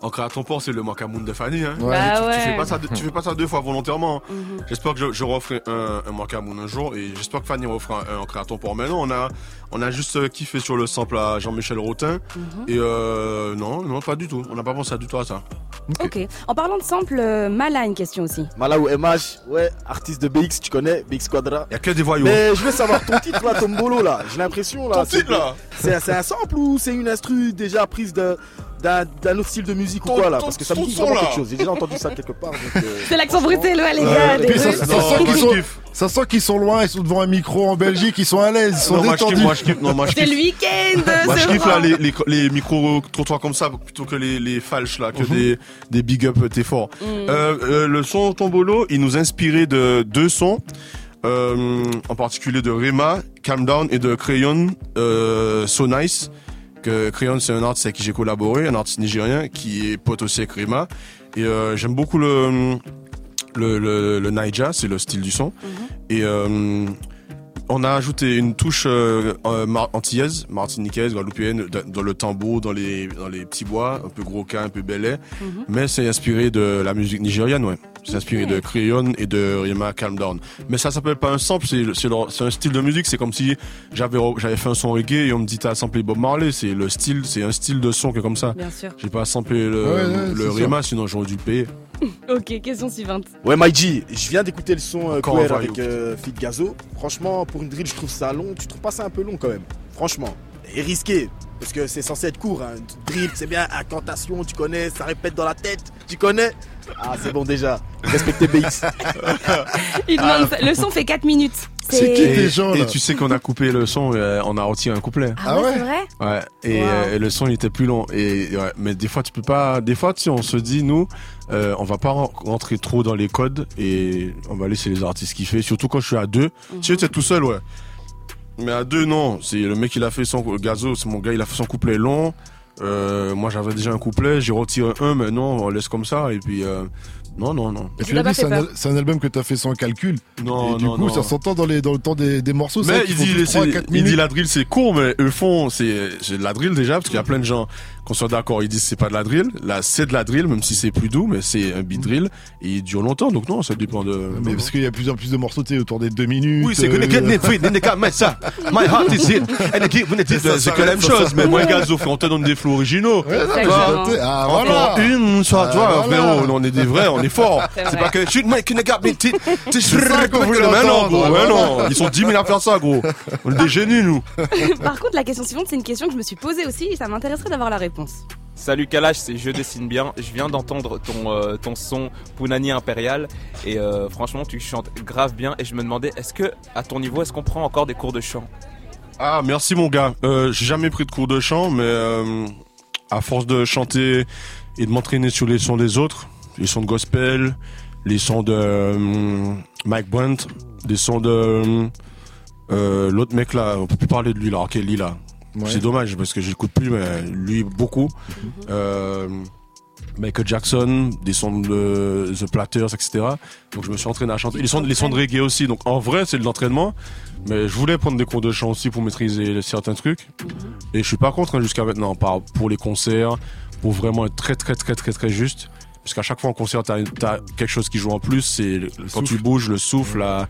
En créant ton port, c'est le Makamoun de Fanny. Hein. Ouais. Bah tu, fais pas ça, deux- tu fais pas ça deux fois volontairement. Mhm. J'espère que je, je referai un, un Makamoun un jour et j'espère que Fanny refera un, un en créant ton port. Mais non, on a, on a juste euh, kiffé sur le sample à Jean-Michel Rotin. Mhm. Et euh, non, non, pas du tout. On n'a pas pensé du tout à ça. Ok. En parlant de sample, euh, Mala a une question aussi. Mala ou MH, ouais, artiste de BX, tu connais, BX Quadra. Il y a que des voyous. Mais je veux savoir ton titre là, Tombolo là. J'ai l'impression là. Ton c'est- titre, là c'est un sample ou c'est une instru déjà prise de d'un d'un autre style de musique ou quoi là ton- Parce que ça me dit vraiment là. quelque chose. J'ai déjà entendu ça quelque part. donc, euh, C'est l'accent bruxellois, les gars. ça, sent qu'ils sont, kiffe. ça sent qu'ils sont loin, ils sont devant un micro en Belgique, ils sont à l'aise, ils sont Non, moi, je détendus. kiffe, moi, je kiffe, non, moi, je C'est le week-end, Moi, je kiffe là les, les, les micro-trottoirs comme ça plutôt que les, les falches là, que des, des big up euh, t'es fort. Mm. Euh, euh, le son Tombolo, il nous a inspiré de deux sons, euh, en particulier de Rema, Calm Down et de Crayon, euh, So Nice. Que Crayon c'est un artiste avec qui j'ai collaboré, un artiste nigérien qui est pote aussi avec Rema. Et euh, j'aime beaucoup le le, le, le Naija, c'est le style du son. Et euh, on a ajouté une touche euh, euh, mar- antillaise, martiniquaise, guadeloupéenne, da- dans le tambour, dans les, dans les petits bois, un peu gros cas, un peu belais. Mhm. Mais c'est inspiré de la musique nigériane, ouais. C'est inspiré de Crayon et de Rima Calm Down. Mais ça s'appelle pas un sample, c'est c'est leur- c'est un style de musique. C'est comme si j'avais j'avais fait un son reggae et on me dit t'as samplé Bob Marley. C'est le style, c'est un style de son que comme ça. Bien sûr. J'ai pas samplé le, Ouais, ouais, le Rima, sinon j'aurais dû payer. Ok, question suivante. Ouais, MyG, je viens d'écouter le son euh, Queer avec euh, Fit Gazo. Franchement, pour une drill, je trouve ça long. Tu trouves pas ça un peu long quand même? Franchement. Et risqué. Parce que c'est censé être court. Hein. Drill, c'est bien. Incantation, tu connais. Ça répète dans la tête. Tu connais? Ah, c'est bon déjà. Respectez BX. Il demande ça. Le son fait 4 minutes. C'est qui Et, tes gens et là tu sais qu'on a coupé le son, euh, on a retiré un couplet. Ah, ouais, c'est vrai? Ouais, et, Wow. euh, et le son il était plus long. Et ouais, mais des fois tu peux pas. Des fois tu sais, on se dit nous, euh, on va pas ren- rentrer trop dans les codes et on va laisser les artistes kiffer. Surtout quand je suis à deux. Mhm. Si j'étais tout seul, ouais. Mais à deux non. C'est le mec il a fait son gazo, c'est mon gars, il a fait son couplet long. Euh, moi j'avais déjà un couplet, j'ai retiré un, mais non, on laisse comme ça et puis. Euh, non, non, non. Et tu l'as dit, c'est un, al- c'est un album que t'as fait sans calcul. Non, et du non, coup, non. ça s'entend dans, les, dans le temps des, des morceaux. Mais il dit, tous c'est- 3 4 il dit la drill c'est court, mais eux font c'est c'est de la drill déjà parce qu'il y a plein de gens qu'on soit d'accord, ils disent c'est pas de la drill. Là c'est de la drill, même si c'est plus doux, mais c'est un beat drill et il dure longtemps. Donc non, ça dépend de. Mais parce qu'il y a plus en plus de morceaux, tu sais, autour des 2 minutes. Oui, c'est que euh, up. My heart is here. Ça, ça C'est que la même chose, ça mais moi, s'arrête. Gazo, on te donne des flots originaux. Ah, encore voilà. une, soit, Ah, tu vois, frérot, on est des vrais, on est forts. C'est C'est pas que, shoot, mec, une gars, mais t'es, t'es, ça qu'on voulait mais non, gros, mais non. Ils sont 10 000 à faire ça, gros. On est des génies, nous. Par contre, la question suivante, c'est une question que je me suis posée aussi et ça m'intéresserait d'avoir la réponse. Salut Kalash, c'est Je dessine bien. Je viens d'entendre ton, euh, ton son Punani Impérial et euh, franchement tu chantes grave bien et je me demandais est-ce que à ton niveau est-ce qu'on prend encore des cours de chant? Ah, merci mon gars. Euh, j'ai jamais pris de cours de chant, mais euh, à force de chanter et de m'entraîner sur les sons des autres, les sons de gospel, les sons de euh, Mike Brandt, des sons de euh, l'autre mec là, on peut plus parler de lui là, Kelly là. Ouais. C'est dommage parce que j'écoute plus, mais lui beaucoup. Euh, Michael Jackson, des sons de The Platters, etc. Donc je me suis entraîné à chanter. Les sons, les sons de reggae aussi. Donc en vrai, c'est de l'entraînement. Mais je voulais prendre des cours de chant aussi pour maîtriser certains trucs. Et je suis pas contre hein, jusqu'à maintenant. Pour les concerts, pour vraiment être très très très très très juste. Parce qu'à chaque fois en concert, t'as as quelque chose qui joue en plus. C'est le- quand tu bouges, le souffle, la,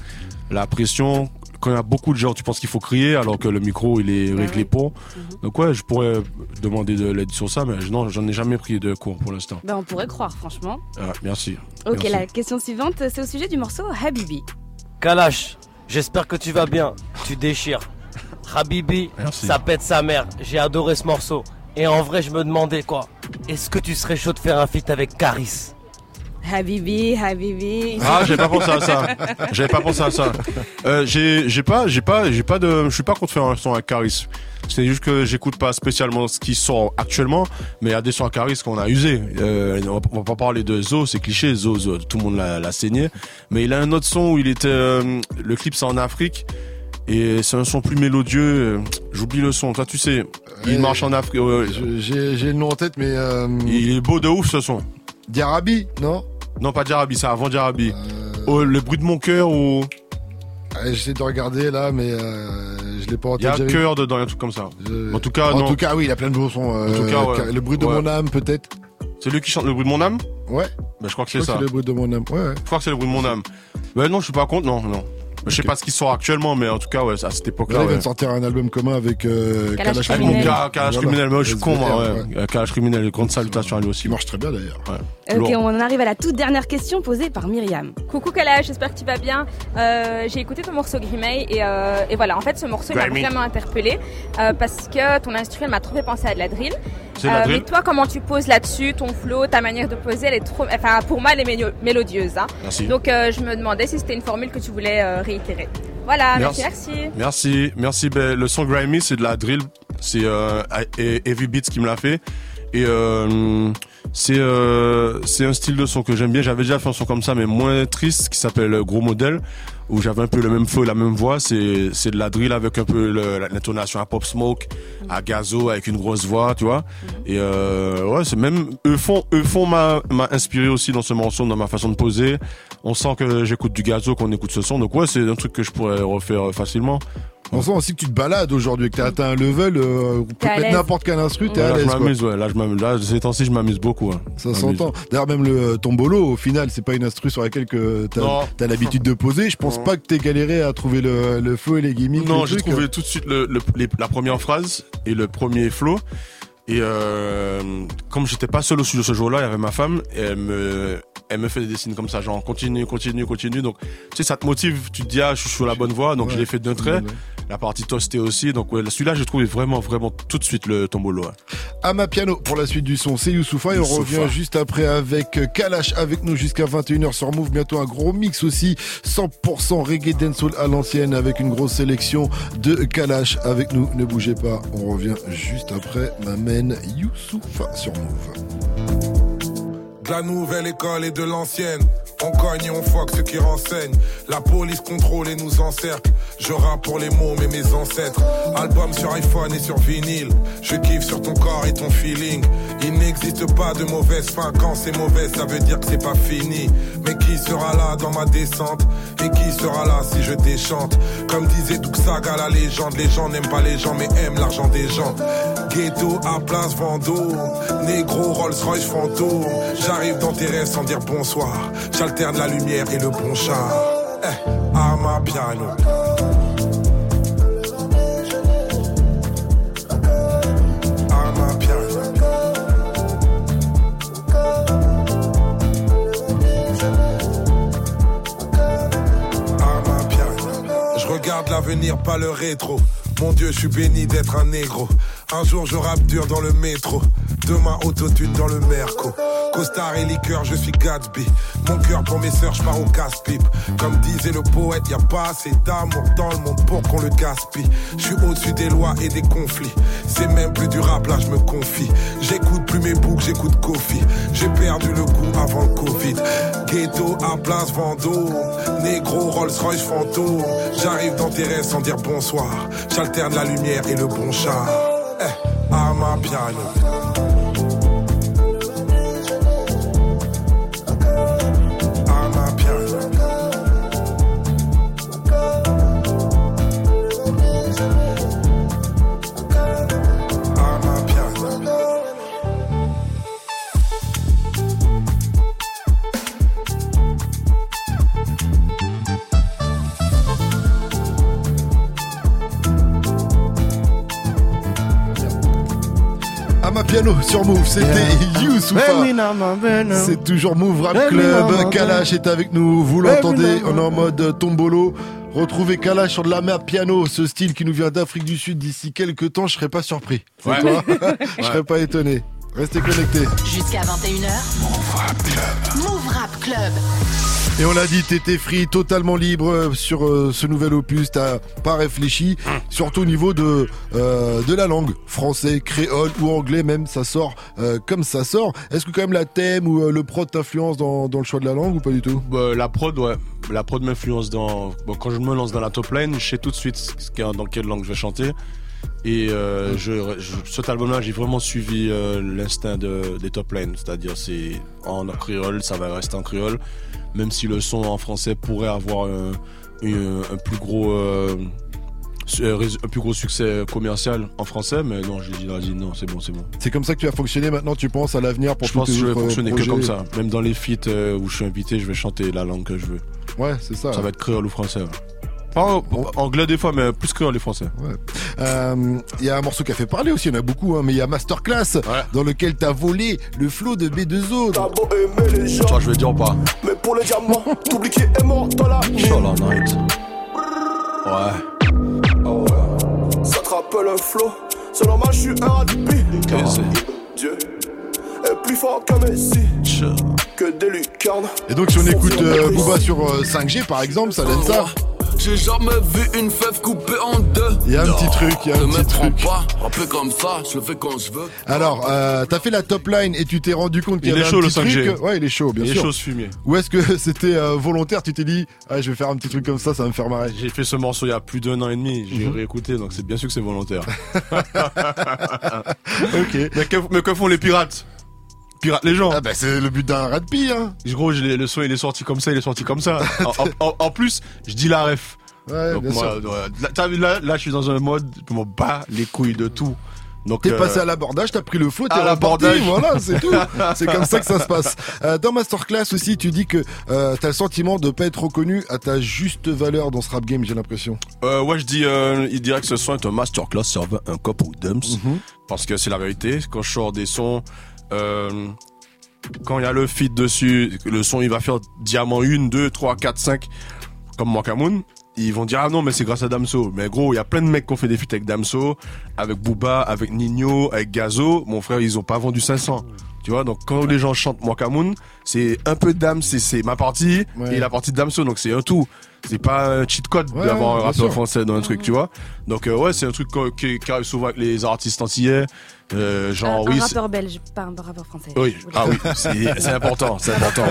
la pression. Quand il y a beaucoup de gens, tu penses qu'il faut crier alors que le micro il est Bah réglé pour. Donc ouais, je pourrais demander de l'aide sur ça, mais je- non, j'en ai jamais pris de cours pour l'instant. Ben, on pourrait croire, franchement. Ah, merci. Ok, Merci. la question suivante, c'est au sujet du morceau Habibi. Kalash, j'espère que tu vas bien. Tu déchires. Habibi, Merci. ça pète sa mère. J'ai adoré ce morceau. Et en vrai, je me demandais quoi. Est-ce que tu serais chaud de faire un feat avec Caris? Habibi, Habibi. Ah, j'avais pas pensé à ça. J'avais pas pensé à ça. Euh, j'ai, j'ai pas, j'ai pas, j'ai pas de, je suis pas contre faire un son avec Caris. C'est juste que j'écoute pas spécialement ce qui sort actuellement, mais il y a des sons à Caris qu'on a usé. Euh, on, va, pas parler de Zo, c'est cliché. Zo, Zo, tout le monde l'a, l'a saigné. Mais il a un autre son où il était, euh, le clip c'est en Afrique. Et c'est un son plus mélodieux. J'oublie le son. Toi, tu sais, il Euh, marche en Afrique. J'ai le nom en tête, mais. Euh, il est beau de ouf ce son. Diarabi, non? Non, pas Diarabi, c'est avant Diarabi. Oh, le bruit de mon cœur ou? Ouais, J'essaie de regarder là, mais euh, je l'ai pas en Il y a j'avais- cœur dedans, il y a un truc comme ça. Je- En tout cas, en non. tout cas, oui, il a plein de beaux sons. En tout cas, ouais. Le bruit de Ouais. mon âme, peut-être. C'est lui qui chante le bruit de mon âme? Ouais. Ben, je crois que Je c'est crois ça. que c'est le bruit de mon âme. Ouais, ouais. Je crois que c'est le bruit de mon âme. Ben non, je suis pas contre, non, non. Je sais pas ce qu'ils sont actuellement, mais en tout cas, ouais, à cette époque-là. Là, il ouais. vient de sortir un album commun avec euh, Kalash Criminel. Kalash Voilà. criminel, mais je suis con, ouais. Kalash criminel, grande salutation à lui aussi. Qui marche très bien d'ailleurs. Ouais. Ok, Lourd. on en arrive à la toute dernière question posée par Myriam. Coucou Kalash, j'espère que tu vas bien. Euh, j'ai écouté ton morceau Grimey et, euh, et voilà, en fait ce morceau il m'a vraiment interpellé euh, parce que ton instru elle m'a trop fait penser à de la drill. La drill mais toi comment tu poses là-dessus, ton flow, ta manière de poser, elle est trop, enfin pour moi elle est mélo- mélodieuse. Hein. Merci. Donc euh, je me demandais si c'était une formule que tu voulais euh, réitérer. Voilà, merci, merci. Merci, merci. Ben, le son Grimy, c'est de la drill. C'est euh, Heavy Beats qui me l'a fait. Et euh, c'est euh, c'est un style de son que j'aime bien. J'avais déjà fait un son comme ça, mais moins triste, qui s'appelle Gros Modèle, où j'avais un peu le même flow, la même voix. C'est c'est de la drill avec un peu l'intonation à Pop Smoke, à Gazo, avec une grosse voix, tu vois. Et euh, ouais, c'est même eux font eux font m'a m'a inspiré aussi dans ce morceau, dans ma façon de poser. On sent que j'écoute du Gazo, qu'on écoute ce son. Donc ouais, c'est un truc que je pourrais refaire facilement. On sent aussi que tu te balades aujourd'hui, que tu as atteint un level, euh, peux T'es mettre l'aise. n'importe quel instru, t'es Ouais, à là, je l'aise. quoi. m'amuse, ouais. Là, je m'amuse. Là, ces temps-ci, je m'amuse beaucoup. hein. Ça s'entend. D'ailleurs, même le euh, tombolo, au final, c'est pas une instru sur laquelle que t'as l'habitude de poser. Je pense pas que t'aies galéré à trouver le, le flow et les gimmicks. Non, j'ai trouvé tout de suite le, le- les- la première phrase et le premier flow. Et euh, comme j'étais pas seul au studio ce jour-là, il y avait ma femme. Et elle me, elle me fait des signes comme ça, genre continue, continue, continue. Donc, tu sais, ça te motive. Tu te dis ah, je suis sur la bonne voie. Donc, Ouais. je l'ai fait d'un trait. La partie toastée aussi. Donc, ouais, celui-là, j'ai trouvé vraiment, vraiment tout de suite le tombolo. ouais. À ma piano pour la suite du son, c'est Youssoufa et on Youssoufa. revient juste après avec euh, Kalash avec nous jusqu'à 21h sur Move. Bientôt un gros mix aussi, 100% reggae dancehall à l'ancienne avec une grosse sélection de Kalash avec nous. Ne bougez pas, on revient juste après. M'amène Youssoufa sur Move. La nouvelle école et de l'ancienne. On cogne et on foque ceux qui renseignent. La police contrôle et nous encercle. Je rappe pour les mots, mais mes ancêtres. Album sur iPhone et sur vinyle. Je kiffe sur ton corps et ton feeling. Il n'existe pas de mauvaise fin. Quand c'est mauvais, ça veut dire que c'est pas fini. Mais qui sera là dans ma descente? Et qui sera là si je déchante? Comme disait Duxaga, la légende. Les gens n'aiment pas les gens, mais aiment l'argent des gens. Ghetto à place Vendôme. Négro Rolls Royce fantôme. J'arrive dans tes rêves sans dire bonsoir. J'alterne la lumière et le bon char. Eh, à ma piano. Regarde l'avenir, pas le rétro. Mon Dieu, je suis béni d'être un négro. Un jour, je rappe dur dans le métro. Demain, autotune dans le merco. Costard et liqueur, je suis Gatsby. Mon cœur pour mes sœurs, je pars au casse-pipe. Comme disait le poète, y a pas assez d'amour dans le monde pour qu'on le gaspille. Je suis au-dessus des lois et des conflits. C'est même plus du rap, là je me confie. J'écoute plus mes boucles, j'écoute Kofi. J'ai perdu le goût avant le Covid. Ghetto à place Vendôme. Négro Rolls Royce fantôme. J'arrive dans tes rêves sans dire bonsoir. J'alterne la lumière et le bon char. Eh, à ma piano. Piano sur Move, c'était Youssoufa. C'est toujours Move Rap Club. Kalash est avec nous. Vous l'entendez, on est en mode tombolo. Retrouvez Kalash sur de la map piano, ce style qui nous vient d'Afrique du Sud d'ici quelques temps, je serais pas surpris. C'est Ouais. toi Je serais pas étonné. Restez connectés. Jusqu'à 21h. Move Rap Club. Move Rap Club. Et on l'a dit, t'étais free, totalement libre euh, sur euh, ce nouvel opus, t'as pas réfléchi, surtout au niveau de, euh, de la langue, français, créole ou anglais même, ça sort euh, comme ça sort. Est-ce que quand même la thème ou euh, le prod t'influence dans, dans le choix de la langue ou pas du tout? Bah, la prod, ouais. La prod m'influence dans. Bon, quand je me lance dans la top line, je sais tout de suite ce qu'il y a- dans quelle langue je vais chanter. Et euh, je, je- cet album-là, j'ai vraiment suivi euh, l'instinct de, des top lines. C'est-à-dire, c'est en créole, ça va rester en créole. Même si le son en français pourrait avoir un, plus gros. euh, un plus gros succès commercial en français, mais non, j'ai dit, vas-y, non, c'est bon, c'est bon. C'est comme ça que tu vas fonctionner maintenant, tu penses à l'avenir pour Je tous pense tes que je vais fonctionner que comme ça. Même dans les feats euh, où je suis invité, je vais chanter la langue que je veux. Ouais, c'est ça. Ça va être créole ou français. ouais. Pas en- anglais des fois, mais plus que les français. Euh, Il y a un morceau qui a fait parler aussi, il y en a beaucoup, hein, mais il y a Masterclass dans lequel t'as volé le flow de B2O. Toi, je vais dire pas. Mais pour les diamants, t'oublies qui est mort dans la Shallow Night. Ouais. Ça te rappelle un flow C'est normal, je suis un rugby Dieu est plus fort qu'un Messi Que des lucarnes Et donc si on écoute euh, Booba sur euh, 5G par exemple, ça donne ça. J'ai jamais vu une fève coupée en deux. Il y a un petit truc, il y a un petit truc. pas, rapper comme ça, je le fais quand je veux. Alors, euh, t'as fait la top line et tu t'es rendu compte qu'il y Il avait est un chaud, petit le 5G. truc. Ouais, il est chaud, bien Il est sûr. chaud, ce fumier. Ou est-ce que c'était euh, volontaire Tu t'es dit, ah, je vais faire un petit truc comme ça, ça va me faire marrer. J'ai fait ce morceau il y a plus d'un an et demi. J'ai Mhm. réécouté, donc c'est bien sûr que c'est volontaire. ok. Mais que, mais que font les pirates? Pirates les gens. Ah bah c'est le but d'un rat de pie, hein. Gros, je le son il est sorti comme ça, il est sorti comme ça. en, en- en plus, je dis la ref. Ouais, Donc bien moi, sûr. là, là, là, je suis dans un mode, je m'en bats les couilles de tout. Donc, T'es euh, passé à l'abordage, t'as pris le flot, t'es à reparti, l'abordage. voilà, c'est tout. C'est comme ça que ça se passe. Euh, dans Masterclass aussi, tu dis que euh, t'as le sentiment de pas être reconnu à ta juste valeur dans ce rap game, j'ai l'impression. Euh, ouais, je dis, euh, il dirait que ce son est un masterclass servant un cop ou dumps. Mhm. Parce que c'est la vérité. Quand je sors des sons, euh, quand il y a le feed dessus, le son il va faire diamant 1, 2, 3, 4, 5, comme Makamoun. Ils vont dire, ah non, mais c'est grâce à Damso. Mais gros, il y a plein de mecs qui ont fait des feats avec Damso, avec Booba, avec Nino, avec Gazo. Mon frère, ils ont pas vendu 500. Tu vois, donc quand les gens chantent Makamoun, c'est un peu Dam, c'est, c'est ma partie, Ouais. et la partie de Damso, donc c'est un tout. C'est pas un cheat code Ouais, d'avoir un rappeur français dans un truc, tu vois. Donc euh, ouais, c'est un truc qui, qui arrive souvent avec les artistes antillais. Euh, genre, un oui. c'est- rappeur belge, pas un rappeur français. Oui, ah oui, c'est important, c'est important.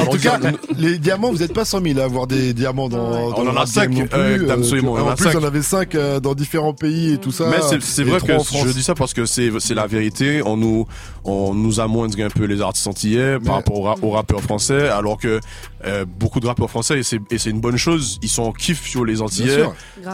En tout cas, les diamants, vous êtes pas 100 000 à avoir des diamants dans, dans On en a rap cinq, game non plus. euh, Damso et moi, on en en a plus, cinq. on avait 5 dans différents pays et tout ça. Mais c'est- vrai que je dis ça parce que c'est c'est la vérité. On nous on nous amoindrit un peu les artistes antillais par rapport aux, ra- aux rappeurs français, alors que euh, beaucoup de rappeurs français et c'est et c'est une bonne chose. Ils sont en kiff sur les antillais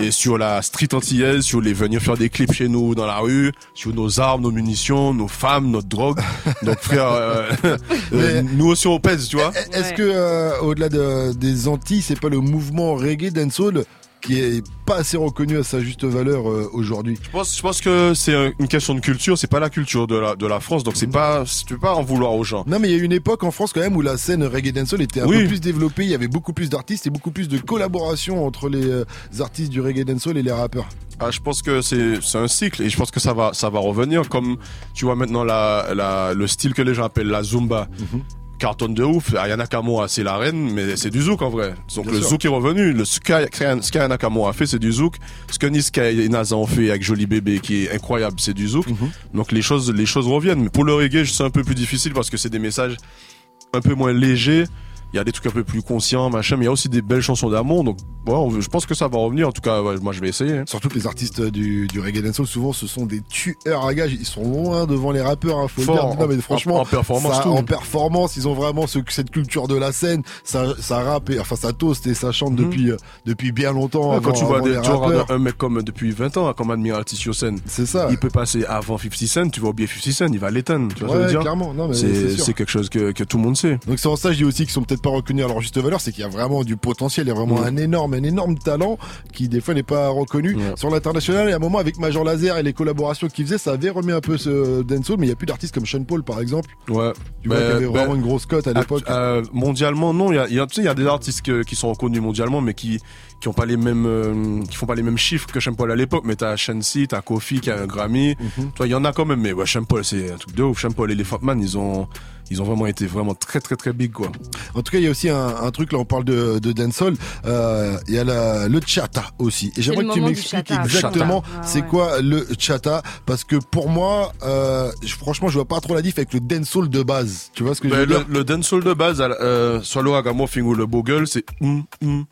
et sur la street antillaise, sur les venir faire des clips chez nous dans la rue, sur nos armes, nos munitions, nos femmes, notre drogue. Donc frère, euh, euh, nous aussi on pèse, tu vois. Est-ce que euh, au-delà de- des Antilles, c'est pas le mouvement reggae dancehall qui est pas assez reconnu à sa juste valeur euh, aujourd'hui Je pense, je pense que c'est un- une question de culture, c'est pas la culture de la, de la France, donc c'est pas, tu peux pas en vouloir aux gens. Non mais il y a eu une époque en France quand même où la scène reggae dancehall était un Oui. peu plus développée, il y avait beaucoup plus d'artistes et beaucoup plus de collaboration entre les euh, artistes du reggae dancehall et les rappeurs. Ah, je pense que c'est un cycle et je pense que ça va ça va revenir comme tu vois maintenant la, la le style que les gens appellent la zumba. Cartonne de ouf, Aya Nakamura c'est la reine, mais c'est du zouk en vrai. Donc Bien le sûr. zouk est revenu. Le, ce qu'Aya- ce qu'Aya Nakamura a fait, c'est du zouk. Ce que Niska et Naza ont fait avec Joli Bébé, qui est incroyable, c'est du zouk. Mhm. Donc les choses, les choses reviennent. Mais pour le reggae, c'est un peu plus difficile parce que c'est des messages un peu moins légers. Il y a des trucs un peu plus conscients, machin, mais il y a aussi des belles chansons d'amour. Donc, ouais, on je pense que ça va revenir. En tout cas, ouais, moi, je vais essayer. hein. Surtout que les artistes du, du reggae dancehall souvent ce sont des tueurs à gages, ils sont loin devant les rappeurs, hein, faut Fort, le dire. Non mais franchement, en- en performance, ça- en performance, ils ont vraiment ce- cette culture de la scène, ça, ça rappe, et, enfin ça toast et ça chante depuis euh, depuis bien longtemps. Mhm. Quand tu vois des, tu un mec comme depuis 20 ans, comme Admiralty sur scène. C'est ça. Il peut passer avant 50 Cent, tu vas oublier 50 Cent, il va l'éteindre. Tu vois Ouais, clairement. Non, mais c'est c'est sûr. c'est quelque chose que, que tout le monde sait. Donc c'est en ça je dis aussi qu'ils sont peut-être pas reconnus à leur juste valeur, c'est qu'il y a vraiment du potentiel, il y a vraiment un énorme, un énorme talent qui des fois n'est pas reconnu sur l'international. Et à un moment avec Major Laser et les collaborations qu'il faisait, ça avait remis un peu ce dancehall, mais il y a plus d'artistes comme Sean Paul par exemple. Ouais. Tu vois qu'il y avait vraiment une grosse cote à l'époque. Euh, mondialement, non. Il y a, y a- y a des artistes que- qui sont reconnus mondialement, mais qui qui ont pas les mêmes, euh, qui font pas les mêmes chiffres que Sean Paul à l'époque. Mais t'as Shensi, t'as Kofi qui a un Grammy. Mhm. Toi, il y en a quand même. Mais ouais, Sean Paul, c'est un truc de ouf. Sean Paul et les Man, ils ont ils ont vraiment été vraiment très très très big quoi. En tout cas, il y a aussi un, un truc, là on parle de, de dancehall, euh, il y a la, le chata aussi. Et j'aimerais que tu m'expliques exactement. Ah, c'est ouais. quoi le chata, parce que pour moi, euh, je- franchement, je vois pas trop la diff avec le dancehall de base. Tu vois ce que je Ben, veux le, dire le dancehall de base, euh, soit le ragamuffin ou le bogle, c'est hum, hum.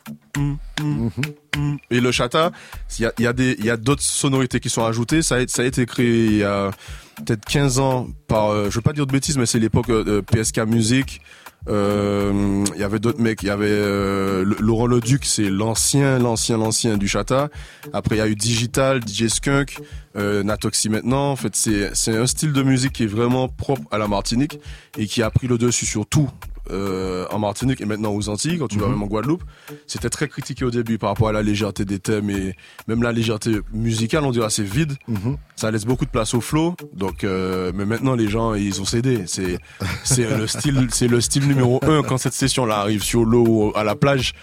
Et le chata, il y a, y a d'autres sonorités qui sont ajoutées. Ça a, été créé il y a peut-être 15 ans par, euh, je veux pas dire de bêtises, mais c'est l'époque euh, PSK Music. Euh, Il y avait d'autres mecs. Il y avait euh, Laurent Leduc, c'est l'ancien, l'ancien, l'ancien du chata. Après, il y a eu Digital, DJ Skunk, euh, Natoxy maintenant. En fait, c'est un style de musique qui est vraiment propre à la Martinique et qui a pris le dessus sur tout. Euh, en Martinique et maintenant aux Antilles, quand tu vas Mhm. même en Guadeloupe, c'était très critiqué au début par rapport à la légèreté des thèmes et même la légèreté musicale, on dirait assez vide. Mhm. Ça laisse beaucoup de place au flow. Donc, euh, mais maintenant les gens ils ont cédé. C'est c'est le style c'est le style numéro un quand cette session là arrive sur l'eau ou à la plage.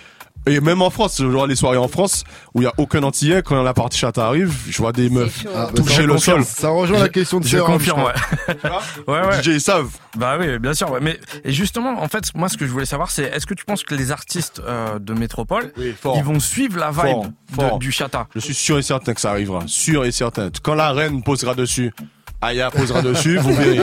Et même en France, je vois les soirées en France où il y a aucun antillais quand la partie chatte arrive, je vois des meufs Ah, bah, toucher ça le confirme. sol. Ça rejoint la question de Je confirme, ouais. ouais, ouais. DJ, ils savent. Bah oui, bien sûr. ouais. Mais et justement, en fait, moi, ce que je voulais savoir, c'est est-ce que tu penses que les artistes euh, de métropole, ils vont suivre la vibe Fort, de- fort. du chata? Je suis sûr et certain que ça arrivera. Sûr et certain. Quand la reine posera dessus, Aya posera dessus, vous verrez.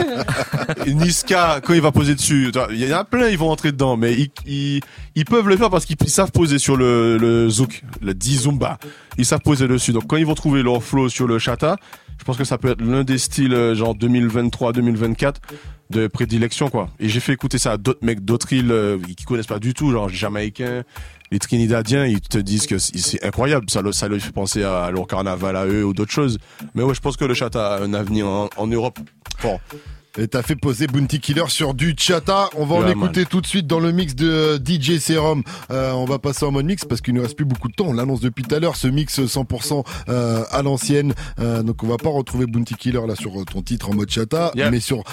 Niska, quand il va poser dessus, il y en a plein, ils vont entrer dedans, mais ils, ils, ils peuvent le faire parce qu'ils savent poser sur le, le zouk, le dizumba. Ils savent poser dessus. Donc quand ils vont trouver leur flow sur le chata, pense que ça peut être l'un des styles euh, genre 2023-2024 de prédilection quoi. Et j'ai fait écouter ça à d'autres mecs d'autres îles euh, qui connaissent pas du tout, genre les Jamaïcains, les Trinidadiens, ils te disent que c'est incroyable, ça, ça leur fait penser à leur carnaval à eux ou d'autres choses. Mais ouais, je pense que le chat a un avenir en, en Europe fort. Et t'as fait poser Bounty Killer sur du chata. On va en écouter tout de suite dans le mix de DJ Serum. Euh, on va passer en mode mix parce qu'il ne reste plus beaucoup de temps. On l'annonce depuis tout à l'heure, ce mix 100% euh, à l'ancienne. Euh, donc on va pas retrouver Bounty Killer là sur ton titre en mode chata, Yeah. mais sur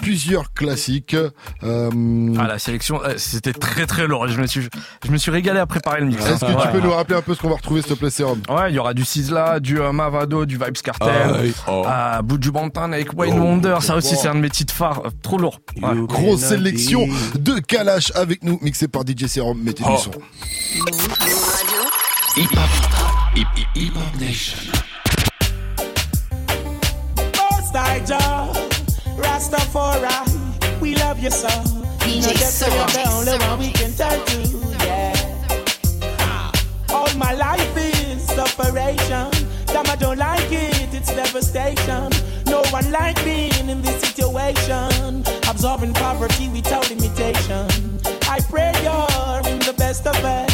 plusieurs classiques. Euh, Ah, la sélection, euh, c'était très très lourd. Je me suis, je me suis régalé à préparer le mix. Est-ce que Ouais. tu peux nous rappeler un peu ce qu'on va retrouver s'il te plaît Serum Ouais, il y aura du Sizzla, du euh, Mavado, du Vibes Cartel, Ah, oui. Oh. euh, Buju Banton avec Wayne Wonder. Ça aussi, c'est un de mes titres phares. euh, Trop lourd. Ouais. Grosse sélection de Kalash avec nous, mixé par DJ Serum. Mettez du Oh. son. Hip Hop Nation. Rastafari, we love you so. DJ No, that's Serum. the only one we can turn to, yeah. Ah, All my life is separation. Damn, I don't like it, it's devastation. No one like being in this situation. Absorbing poverty without limitation. I pray you're in the best of health.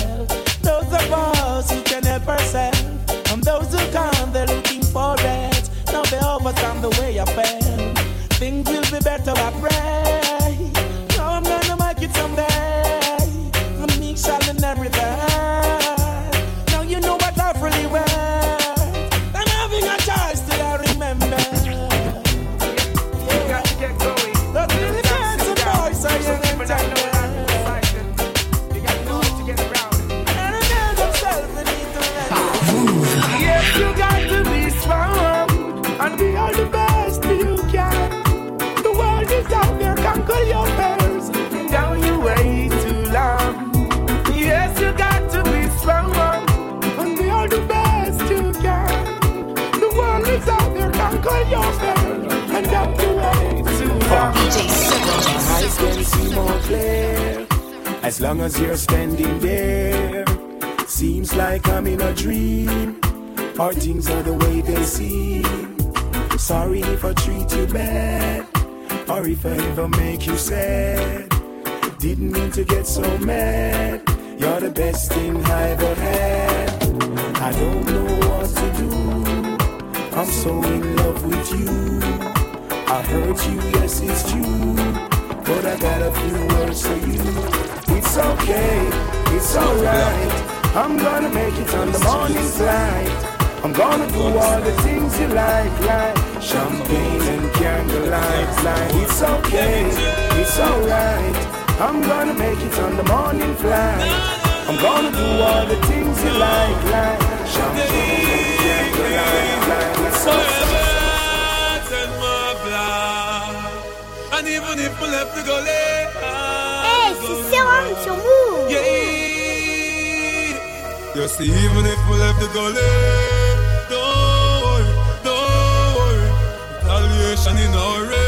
As long as you're standing there. Seems like I'm in a dream, or things are the way they seem. Sorry if I treat you bad, or if I ever make you sad. Didn't mean to get so mad. You're the best thing I ever had. I don't know what to do. I'm so in love with you. I hurt you, yes, it's true. But I got a few words for you. It's okay, it's alright. I'm gonna make it on the morning flight. I'm gonna do all the things you like, like champagne and candlelight. Like it's okay, it's alright. I'm gonna make it on the morning flight. I'm gonna do all the things you like, like champagne and candlelight. Like it's okay. And even if we left to go late. C'est sur Move. Yes, even if we left the gully, don't worry, don't worry. Retaliation in our way,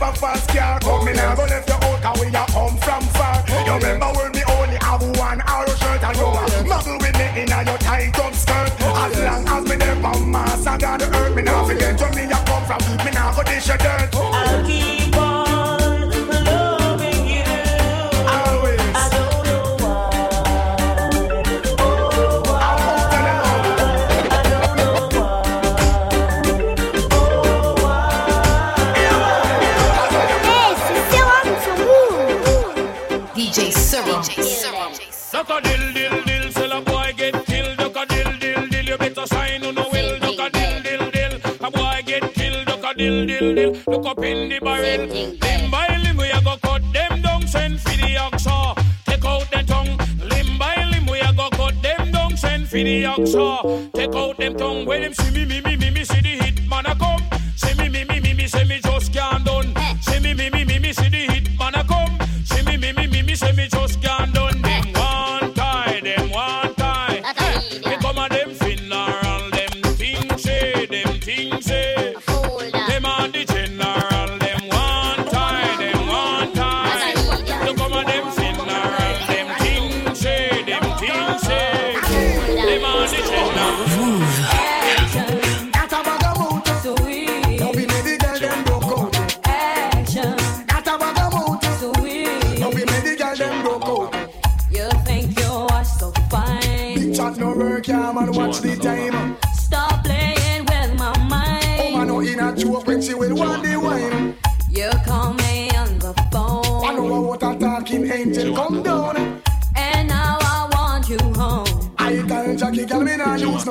drive a fast car. Come in and go left your out, cause we are home from far. You remember when we only have one arrow shirt and you a muggle with me in a your tight up skirt. As long as me never and down the earth, me not forget where me a come from. Me go dish your dirt. I'll keep a dill dill dill, look up in the barrel. Limb by limb, we a go cut them down, send for the oxa. Take out the tongue. Limb by limb, we a go cut them down, send for the oxa. Take out them tongue. When them see me, me, me,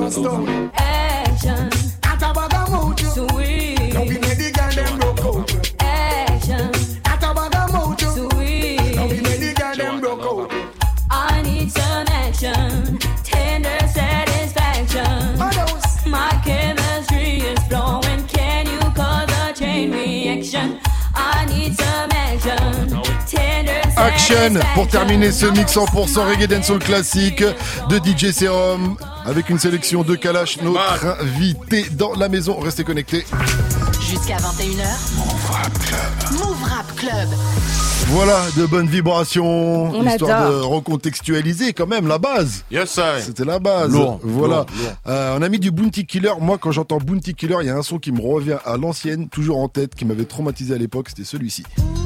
Action. That a bag of mood. Sweet. Now we made the girl them broke out. Action. That a bag of mood. Sweet. Now we made the girl them broke out. I need some action. Tender satisfaction. My chemistry is flowing. Can you cause a chain reaction? I need some action. Tender Action pour terminer ce mix 100% reggae dancehall classique de DJ Serum avec une sélection de Kalash, notre invité dans la maison. Restez connectés. Jusqu'à 21h. Move Rap Club. Move Rap Club. Voilà, de bonnes vibrations, On histoire adore. de recontextualiser quand même la base. Yes, sir. C'était la base. Lourd, voilà. lourd, lourd. Euh, on a mis du Bounty Killer. Moi, quand j'entends Bounty Killer, il y a un son qui me revient à l'ancienne, toujours en tête, qui m'avait traumatisé à l'époque. C'était celui-ci.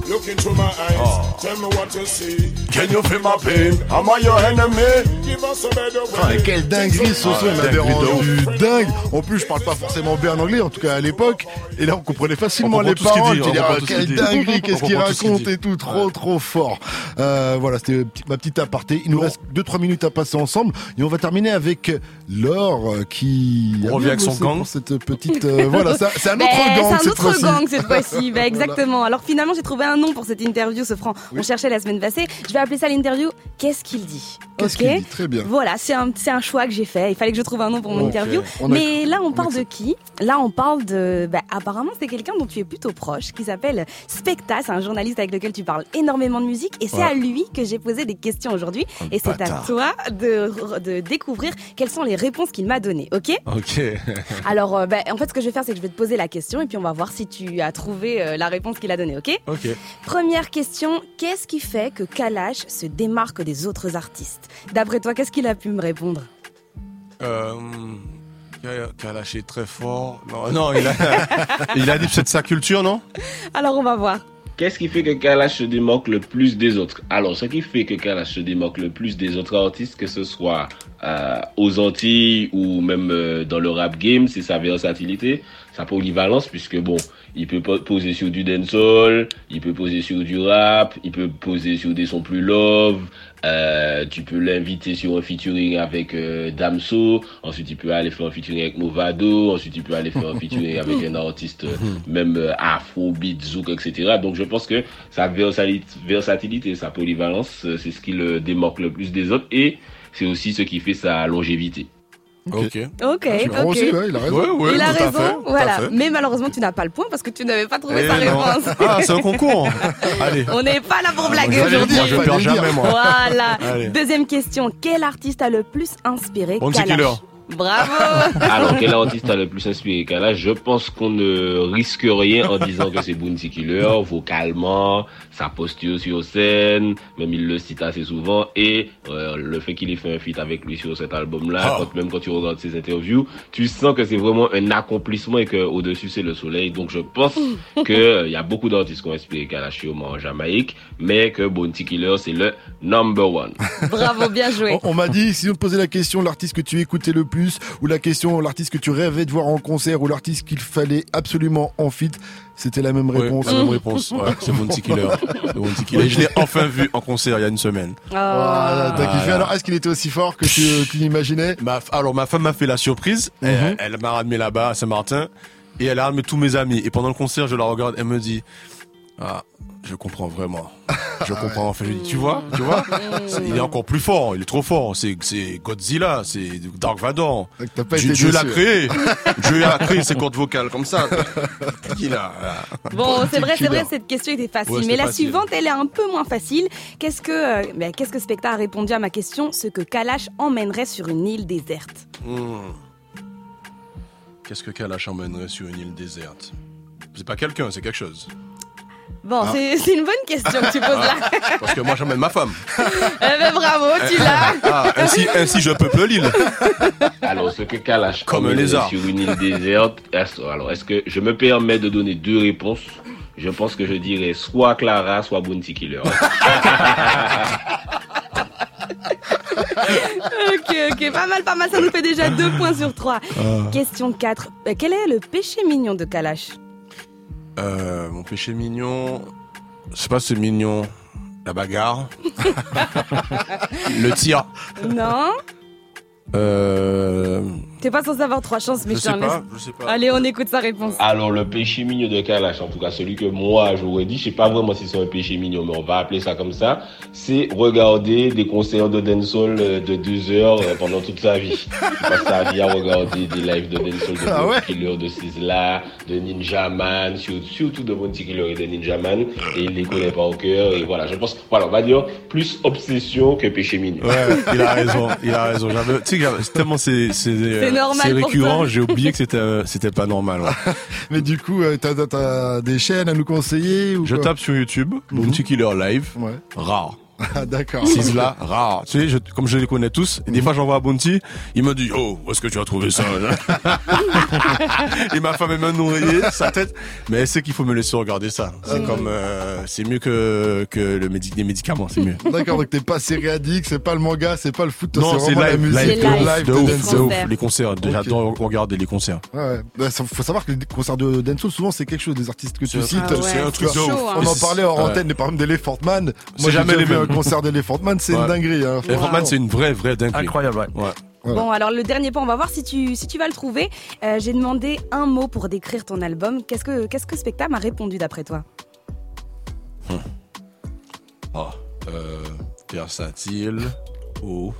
Look into my eyes, Oh. tell me what you see. Can you feel my pain? Am I your enemy? Give us a better Ah, way. et quelle dinguerie ce son, il m'avait rendu dingue. En plus, je parle pas forcément bien anglais, en tout cas à l'époque. Et là, on comprenait facilement On les tout ce qu'il paroles. dit, on ah, quelle dinguerie, qu'est-ce qu'il raconte et tout, trop, trop fort. Euh, voilà, c'était ma petite aparté. Il nous reste 2-3 minutes à passer ensemble. Et on va terminer avec Laure, euh, qui On revient avec son gang. cette petite, euh, voilà, c'est un autre Ben, gang C'est un cette autre fois-ci. gang cette fois-ci. Ben, exactement. Alors finalement, j'ai trouvé un nom pour cette interview, ce franc. On cherchait la semaine passée. Je vais appeler ça l'interview Qu'est-ce qu'il dit? Qu'est-ce qu'il dit? Très bien. Voilà, c'est un, c'est un choix que j'ai fait. Il fallait que je trouve un nom pour mon interview. On Mais là, on on parle de qui? Là, on parle de. Bah, apparemment, c'est quelqu'un dont tu es plutôt proche. proche qui s'appelle Specta. C'est un journaliste avec lequel tu parles énormément de musique et c'est Ouais. à lui que j'ai posé des questions aujourd'hui. Et c'est à toi de, de découvrir quelles sont les réponses qu'il m'a données, ok? Ok. Alors, euh, bah, en fait, ce que je vais faire, c'est que je vais te poser la question et puis on va voir si tu as trouvé euh, la réponse qu'il a donnée, ok? Ok. Première question, qu'est-ce qui fait que Kalash se démarque des autres artistes? D'après toi, qu'est-ce qu'il a pu me répondre? Euh, Kalash est très fort. Non, non, il a, il a dit peut-être sa culture, non? Alors, on va voir. Qu'est-ce qui fait que Kalash se démarque le plus des autres? Alors, ce qui fait que Kalash se démarque le plus des autres artistes, que ce soit euh, aux Antilles ou même euh, dans le rap game, c'est sa versatilité, sa polyvalence, puisque bon, il peut po- poser sur du dancehall, il peut poser sur du rap, il peut poser sur des sons plus love, euh, tu peux l'inviter sur un featuring avec euh, Damso, ensuite il peut aller faire un featuring avec Movado, ensuite il peut aller faire un featuring avec un artiste euh, même euh, afro, beat, zouk, etc. Donc je pense que sa versatilité, versatilité sa polyvalence, euh, c'est ce qui le démarque le plus des autres et c'est aussi ce qui fait sa longévité. Ok. Ok, Je crois ok. aussi, ouais, il a raison. Ouais, ouais, il a raison, fait, voilà. Mais malheureusement, tu n'as pas le point parce que tu n'avais pas trouvé Eh sa non. réponse. Ah, c'est un concours. Allez. On n'est pas là pour blaguer aujourd'hui. moi, je perds jamais, moi. Voilà. Allez. Deuxième question. Quel artiste a le plus inspiré Kalash Killer. Bravo. Alors, quel artiste a le plus inspiré Kalash Je pense qu'on ne risque rien en disant que c'est Bounty Killer, vocalement, sa posture sur scène, même il le cite assez souvent, et euh, le fait qu'il ait fait un feat avec lui sur cet album-là, Ah. même quand tu regardes ses interviews, tu sens que c'est vraiment un accomplissement et que au-dessus c'est le soleil. Donc je pense que euh, y a beaucoup d'artistes qui ont inspiré Kalash sûrement en Jamaïque, mais que Bounty Killer c'est le number one. Bravo, bien joué. On, on m'a dit, si on te posait la question, l'artiste que tu écoutais le plus, ou la question, l'artiste que tu rêvais de voir en concert, ou l'artiste qu'il fallait absolument en feat, c'était la même Ouais, réponse. la même réponse. Ouais, c'est Bounty Killer. Et je l'ai enfin vu en concert il y a une semaine. Voilà, t'as kiffé. Alors, est-ce qu'il était aussi fort que tu, tu l'imaginais? Ma, alors, ma femme m'a fait la surprise. Mhm. Elle, elle m'a ramené là-bas à Saint-Martin. Et elle a ramené tous mes amis. Et pendant le concert, je la regarde. Elle me dit, ah, je comprends vraiment. Je comprends. Enfin, je dis, tu vois, tu vois, il est encore plus fort. Il est trop fort. C'est, c'est Godzilla. C'est Dark Vador. pas Dieu, Dieu l'a créé. Dieu a créé ses cordes vocales comme ça. Il a, Bon, c'est vrai, c'est vrai, cette question était facile. Ouais, mais la facile. suivante, elle est un peu moins facile. Qu'est-ce que, ben, qu'est-ce que Specta a répondu à ma question? Ce que Kalash emmènerait sur une île déserte. Hmm. Qu'est-ce que Kalash emmènerait sur une île déserte? C'est pas quelqu'un, c'est quelque chose. Bon, Ah. c'est, c'est une bonne question que tu poses là. Ah, Parce que moi j'emmène ma femme. eh ben, bravo, tu l'as. Ah, ainsi, ainsi je peuple l'île. Alors, ce que Kalash Comme un lézard. sur une île déserte, alors est-ce que je me permets de donner deux réponses? Je pense que je dirais soit Clara, soit Bounty Killer. ok, ok, pas mal, pas mal. Ça nous fait déjà deux points sur trois. Ah. Question 4. Euh, Quel est le péché mignon de Kalash? Euh, mon péché mignon, sais pas c'est mignon. La bagarre. le tir. Non Euh, T'es pas censé avoir trois chances, mais Je sais pas, laisse. je sais pas. Allez, on écoute sa réponse. Alors, le péché mignon de Kalash, en tout cas celui que moi j'aurais dit, je sais pas vraiment si c'est un péché mignon, mais on va appeler ça comme ça, c'est regarder des concerts de dancehall euh, de deux heures euh, pendant toute sa vie. Passe sa vie à regarder des lives de dancehall de Ah ouais? Killer, de Sizzla, de Ninja Man, surtout, surtout de Bounty Killer et de Ninja Man, et il les connaît pas au cœur, et voilà, je pense, voilà, on va dire plus obsession que péché mignon. Ouais, il a raison, il a raison. J'avais, tu sais, que j'avais- c'est tellement c'est, c'est, normal c'est récurrent, j'ai oublié que c'était, euh, c'était pas normal. ouais. Mais du coup, euh, t'as, t'as des chaînes à nous conseiller ou Je quoi tape sur YouTube, Bounty Killer Live, Ouais. rare. Ah, d'accord. Sizzla, rare. Tu sais, je- comme je les connais tous, et des fois j'envoie à Bounty, il me dit, oh, où est-ce que tu as trouvé ça Et ma femme est même nourrie, sa tête. Mais elle sait qu'il faut me laisser regarder ça. C'est Mm. comme, euh, c'est mieux que, que le médi- les médicaments, c'est mieux. D'accord, donc t'es pas série addict, c'est pas le manga, c'est pas le foot, Non, c'est la live, musique, live, live de de ouf, de ouf. Les concerts, j'adore regarder les concerts. Ouais, ouais. Bah, ça- faut savoir que les concerts de dancehall, souvent, c'est quelque chose des artistes que tu cites. ah c'est un truc de ouf. On en hein. parlait en Ouais. antenne, mais par exemple d'Elephant Man. C'est Moi, jamais les mêmes. Concert d'Elephant Man, c'est une dinguerie. Hein. Elephant Man, c'est une vraie, vraie dinguerie. Incroyable, ouais. ouais. Bon, alors le dernier point, on va voir si tu, si tu vas le trouver. Euh, J'ai demandé un mot pour décrire ton album. Qu'est-ce que, qu'est-ce que Specta m'a répondu d'après toi? Oh, euh, versatile, ou,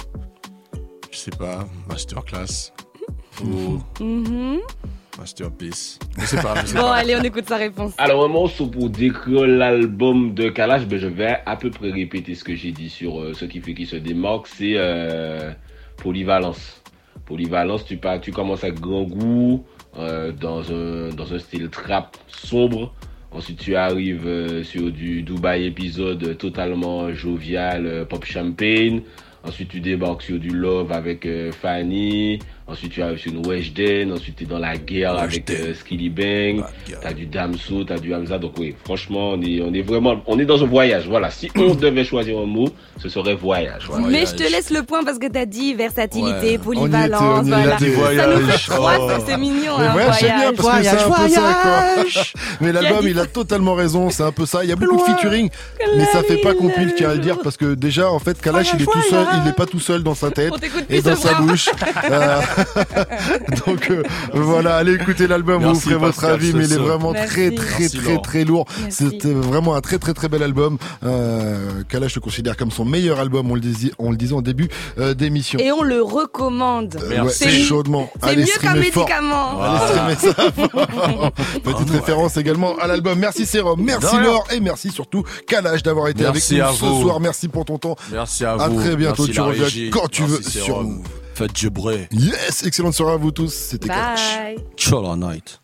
je sais pas, masterclass, ou, Mhm. Masterpiece. Je sais pas. je sais Bon, pas. allez, on écoute sa réponse. Alors, un morceau pour décrire l'album de Kalash, ben, je vais à peu près répéter ce que j'ai dit sur euh, ce qui fait qu'il se démarque, c'est euh, polyvalence. Polyvalence, tu, pars, tu commences avec grand goût, euh, dans, un, dans un style trap sombre. Ensuite, tu arrives euh, sur du Dubaï épisode totalement jovial, euh, pop champagne. Ensuite, tu débarques sur du Love avec euh, Fanny. Ensuite, tu arrives sur une Weshden. Ensuite, tu es dans la guerre avec euh, Skilly Bang. T'as du Damso, t'as du Hamza. Donc oui, franchement, on est, on est vraiment, on est dans un voyage. Voilà. Si on devait choisir un mot, ce serait voyage. Voilà. Mais je te laisse le point parce que t'as dit versatilité, Ouais. polyvalence, On y était, on y voilà. était. Ça nous fait Voyage. trois, Oh. ça, c'est mignon, Mais un voyage, c'est bien voyage. parce que c'est un peu ça, quoi. Mais l'album, il a totalement raison, c'est un peu ça. Il y a beaucoup de featuring, mais ça fait pas compile, je tiens à le dire, parce que déjà, en fait, Kalash, il est tout seul, il n'est pas tout seul dans sa tête et dans sa bouche. Euh, Donc euh, voilà, allez écouter l'album, vous ferez votre Pascal, avis, mais il est vraiment Merci. très très Merci, très très lourd. C'était vraiment un très très très bel album. Euh, Kalash le considère comme son meilleur album, on le disait, on le disait en début euh, d'émission. Et on le recommande. Ouais, C'est chaudement. C'est mieux qu'un médicament. Allez streamer ça. Petite référence également à l'album. Merci Sérum, merci. Laure et merci surtout Kalash d'avoir été Merci avec à nous ce soir. Merci pour ton temps. Merci à À vous. très bientôt. Merci tu reviens quand tu Merci veux sur. Move. Faites du bruit. Yes, excellente soirée à vous tous. C'était. Bye. Chill all night.